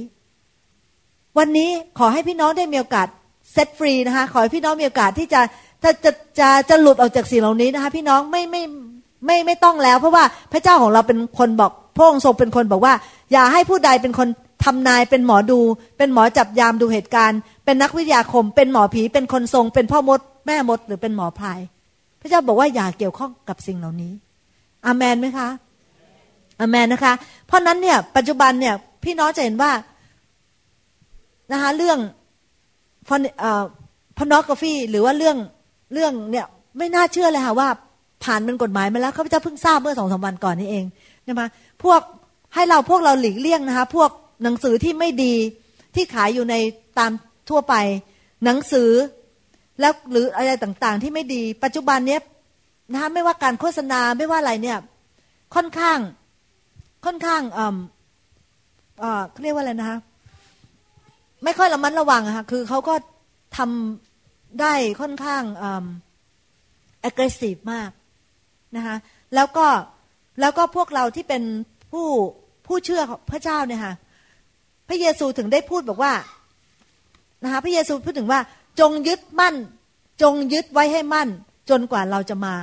วันนี้ขอให้พี่น้องได้มีโอกาสเซตฟรีนะคะขอให้พี่น้องมีโอกาสที่จะถ้าจะจะจะหลุดออกจากสิ่งเหล่านี้นะคะ พี่น้องไม่ไม่ไม่ไม่ต้องแล้ว เพราะว่าพระเจ้าของเราเป็นคนบอกพระองค์ทรงเป็นคนบอกว่า อย่าให้ผู้ใดเป็นคนทำนายเป็นหมอดู เป็นหมอจับยามดูเหตุการณ์ เป็นนักวิทยาคม เป็นหมอผีเป็นคนทรง เป็นพ่อมด แม่มด หรือเป็นหมอพราย พระเจ้าบอกว่าอย่าเกี่ยวข้องกับสิ่งเหล่านี้ อามนไหมคะอามนนะคะ เพราะนั้นเนี่ย ปัจจุบันเนี่ย พี่น้องจะเห็นว่านะคะเรื่องพอนอกราฟีหรือว่าเรื่องเรื่องเนี่ยไม่น่าเชื่อเลยค่ะว่าผ่านเป็นกฎหมายมาแล้วข้าพเจ้าเพิ่งทราบเมื่อสองสามวันก่อนนี้เองนะคะพวกให้เราพวกเราหลีกเลี่ยงนะคะ พวกหนังสือที่ไม่ดีที่ขายอยู่ในตามทั่วไป หนังสือแล้วหรืออะไรต่างๆ ที่ไม่ดี ปัจจุบันเนี้ย นะคะไม่ว่าการโฆษณาไม่ว่าอะไรเนี่ย ค่อนข้าง ค่อนข้างเอ่อ่าเขาเรียกว่าอะไรนะคะไม่ค่อยระมัดระวังะค่ะคือเขาก็ทำได้ค่อนข้างเอ่า aggressive มากนะคะแล้วก็แล้วก็พวกเราที่เป็นผู้ผู้เชื่อพระเจ้าเนี่ยค่ะพระเยซูถึงได้พูดบอกว่านะคะพระเยซูพูดถึงว่า จงยึดมั่น จงยึดไว้ให้มั่น จนกว่าเราจะมา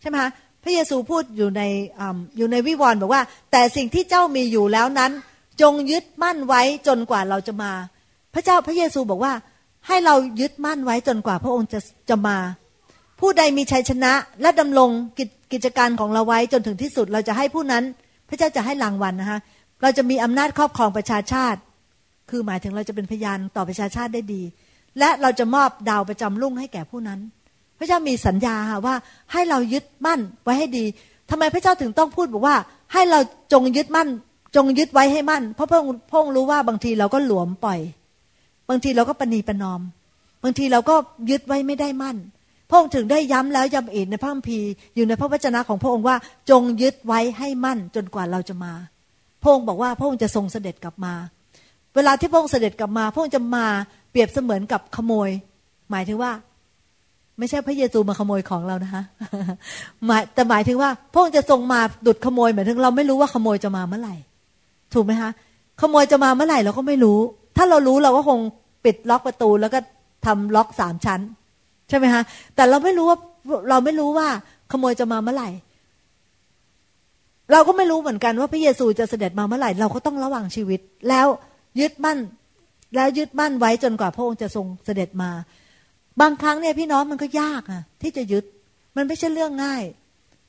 ใช่ไหมคะพระเยซูพูดอยู่ในออยู่ในวิวรณ์บอกว่า แต่สิ่งที่เจ้ามีอยู่แล้วนั้น จงยึดมั่นไว้จนกว่าเราจะมา พระเจ้าพระเยซูบอกว่า ให้เรายึดมั่นไว้จนกว่าพระองค์จะจะมา ผู้ใดมีชัยชนะและดำรงกิจกิจการของเราไว้จนถึงที่สุดเราจะให้ผู้นั้น พระเจ้าจะให้รางวัลนะคะเราจะมีอำนาจครอบครองประชาชาติ คือหมายถึงเราจะเป็นพยานต่อประชาชาติได้ดี และเราจะมอบดาวประจำรุ่งให้แก่ผู้นั้น พระเจ้ามีสัญญาค่ะว่าให้เรายึดมั่นไว้ให้ดีทำไมพระเจ้าถึงต้องพูดบอกว่า ให้เราจงยึดมั่น จงยึดไว้ให้มั่น เพราะพระองค์พระองค์รู้ว่าบางทีเราก็หลวมปล่อย บางทีเราก็ปณีประนอม บางทีเราก็ยึดไว้ไม่ได้มั่น พระองค์ถึงได้ย้ำแล้วย้ำอีกในพระคัมภีร์อยู่ในพระวจนะของพระองค์ว่า จงยึดไว้ให้มั่นจนกว่าเราจะมา พระองค์บอกว่าพระองค์จะทรงเสด็จกลับมา เวลาที่พระองค์เสด็จกลับมา พระองค์จะมาเปรียบเสมือนกับขโมย หมายถึงว่า ไม่ใช่พระเยซูมาขโมยของเรานะคะหมายแต่หมายถึงว่า พระองค์จะทรงมาดุดขโมยหมายถึงเราไม่รู้ว่าขโมยจะมาเมื่อไหร่ ถูกไหมคะขโมยจะมาเมื่อไหร่เราก็ไม่รู้ ถ้าเรารู้เราก็คงปิดล็อกประตูแล้วก็ทำล็อกสามชั้น ใช่ไหมคะแต่เราไม่รู้ว่าเราไม่รู้ว่าขโมยจะมาเมื่อไหร่ เราก็ไม่รู้เหมือนกันว่าพระเยซูจะเสด็จมาเมื่อไหร่ เราก็ต้องระวังชีวิต แล้วยึดมั่น แล้วยึดมั่นไว้จนกว่าพระองค์จะทรงเสด็จมา บางครั้งเนี่ยพี่น้องมันก็ยากอะที่จะยึด มันไม่ใช่เรื่องง่าย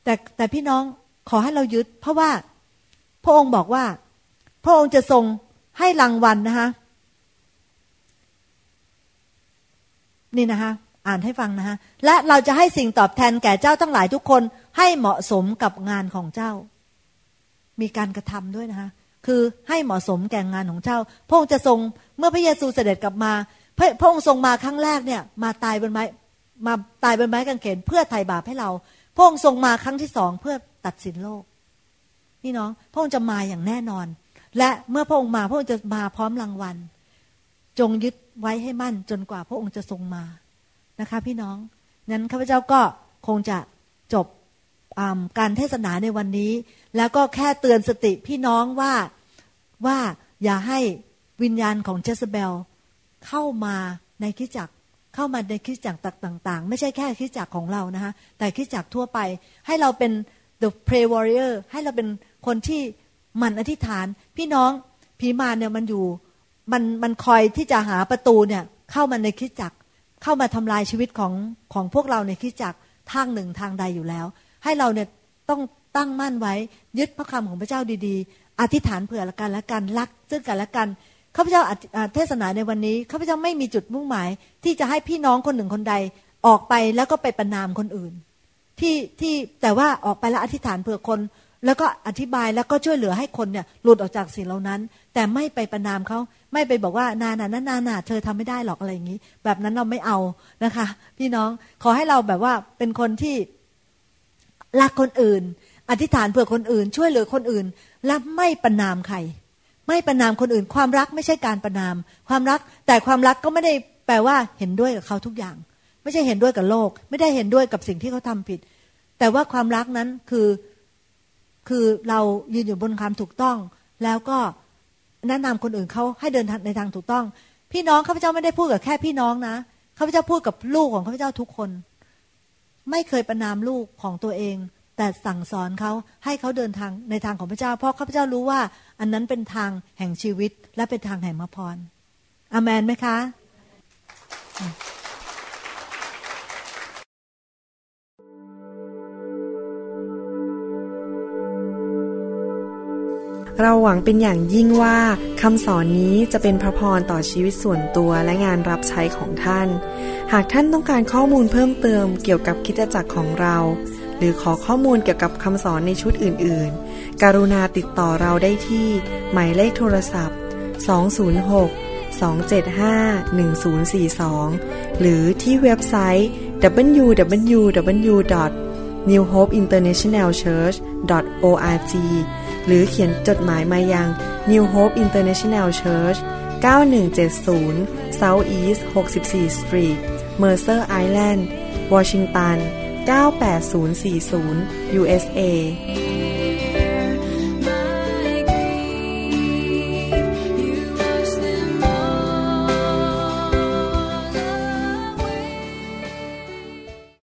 แต่แต่พี่น้องขอให้เรายึด เพราะว่าพระองค์บอกว่า พระองค์จะทรงให้รางวัลนะคะนี่นะคะอ่านให้ฟังนะคะและเราจะให้สิ่งตอบแทนแก่เจ้าทั้งหลายทุกคนให้เหมาะสมกับงานของเจ้า มีการกระทำด้วยนะคะคือให้เหมาะสมแก่งานของเจ้า พระองค์จะทรงเมื่อพระเยซูเสด็จกลับมา พระพระองค์ทรงมาครั้งแรกเนี่ย มาตายบนไม้มาตายบนไม้กางเขนเพื่อไถ่บาปให้เรา พระองค์ทรงมาครั้งที่สองเพื่อตัดสินโลกพี่น้องพระองค์จะมาอย่างแน่นอน และเมื่อพระองค์มาพระองค์จะมาพร้อมรางวัล จงยึดไว้ให้มั่นจนกว่าพระองค์จะทรงมานะคะ พี่น้องนั้นข้าพเจ้าก็คงจะจบการเทศนาในวันนี้ แล้วก็แค่เตือนสติพี่น้องว่าว่าอย่าให้วิญญาณของเจสเบล เข้ามาในคิดจักเข้ามาในคิดจักต่าง ๆ ไม่ใช่แค่คิดจักของเรานะคะแต่คิดจักทั่วไป ให้เราเป็น the pray warrior ให้เราเป็นคนที่มันอธิษฐาน พี่น้องผีมารเนี่ยมันอยู่มันมันคอยที่จะหาประตูเนี่ยเข้ามาในคิดจักเข้ามาทำลายชีวิตของของพวกเราในคิดจักทางหนึ่งทางใดอยู่แล้ว ให้เราเนี่ยต้องตั้งมั่นไว้ยึดพระคำของพระเจ้าดีๆ อธิษฐานเผื่อละกันละกันรักซึ่งกันและกัน ข้าพเจ้าเทศนาในวันนี้ข้าพเจ้าไม่มีจุดมุ่งหมาย ที่จะให้พี่น้องคนหนึ่งคนใดออกไปแล้วก็ไปประนามคนอื่น ที่ที่แต่ว่าออกไปแล้วอธิษฐานเผื่อคน แล้วก็อธิบายแล้วก็ช่วยเหลือให้คนเนี่ยหลุดออกจากสิ่งเหล่านั้น แต่ไม่ไปประนามเขาไม่ไปบอกว่านานานานานาเธอทำไม่ได้หรอกอะไรอย่างนี้ แบบนั้นเราไม่เอานะคะ พี่น้องขอให้เราแบบว่าเป็นคนที่รักคนอื่น อธิษฐานเผื่อคนอื่น ช่วยเหลือคนอื่น และไม่ประนามใคร ไม่ประนามคนอื่น ความรักไม่ใช่การประนาม ความรักแต่ความรักก็ไม่ได้แปลว่าเห็นด้วยกับเขาทุกอย่าง ไม่ใช่เห็นด้วยกับโลก ไม่ได้เห็นด้วยกับสิ่งที่เขาทำผิด แต่ว่าความรักนั้นคือคือเรายืนอยู่บนความถูกต้อง แล้วก็แนะนำคนอื่นเขาให้เดินในทางถูกต้อง พี่น้องข้าพเจ้าไม่ได้พูดกับแค่พี่น้องนะข้าพเจ้าพูดกับลูกของข้าพเจ้าทุกคน ไม่เคยประนามลูกของตัวเอง แต่สั่งสอนเขาให้เขาเดินทางในทางของพระเจ้า เพราะข้าพเจ้ารู้ว่า อันนั้นเป็นทางแห่งชีวิตและเป็นทางแห่งมรรคพรอเมนไหมคะ เราหวังเป็นอย่างยิ่งว่าคำสอนนี้จะเป็นพระพรต่อชีวิตส่วนตัวและงานรับใช้ของท่าน หากท่านต้องการข้อมูลเพิ่มเติมเกี่ยวกับคิดจักรของเรา หรือขอข้อมูลเกี่ยวกับคำสอนในชุดอื่น ๆ กรุณาติดต่อเราได้ที่ หมายเลขโทรศัพท์ 206 275-1042 หรือที่เว็บไซต์ www.newhopeinternationalchurch.org หรือเขียนจดหมายมายัง New Hope International Church 9170 South East 64 Street Mercer Island วอชิงตัน Washington 98040 USA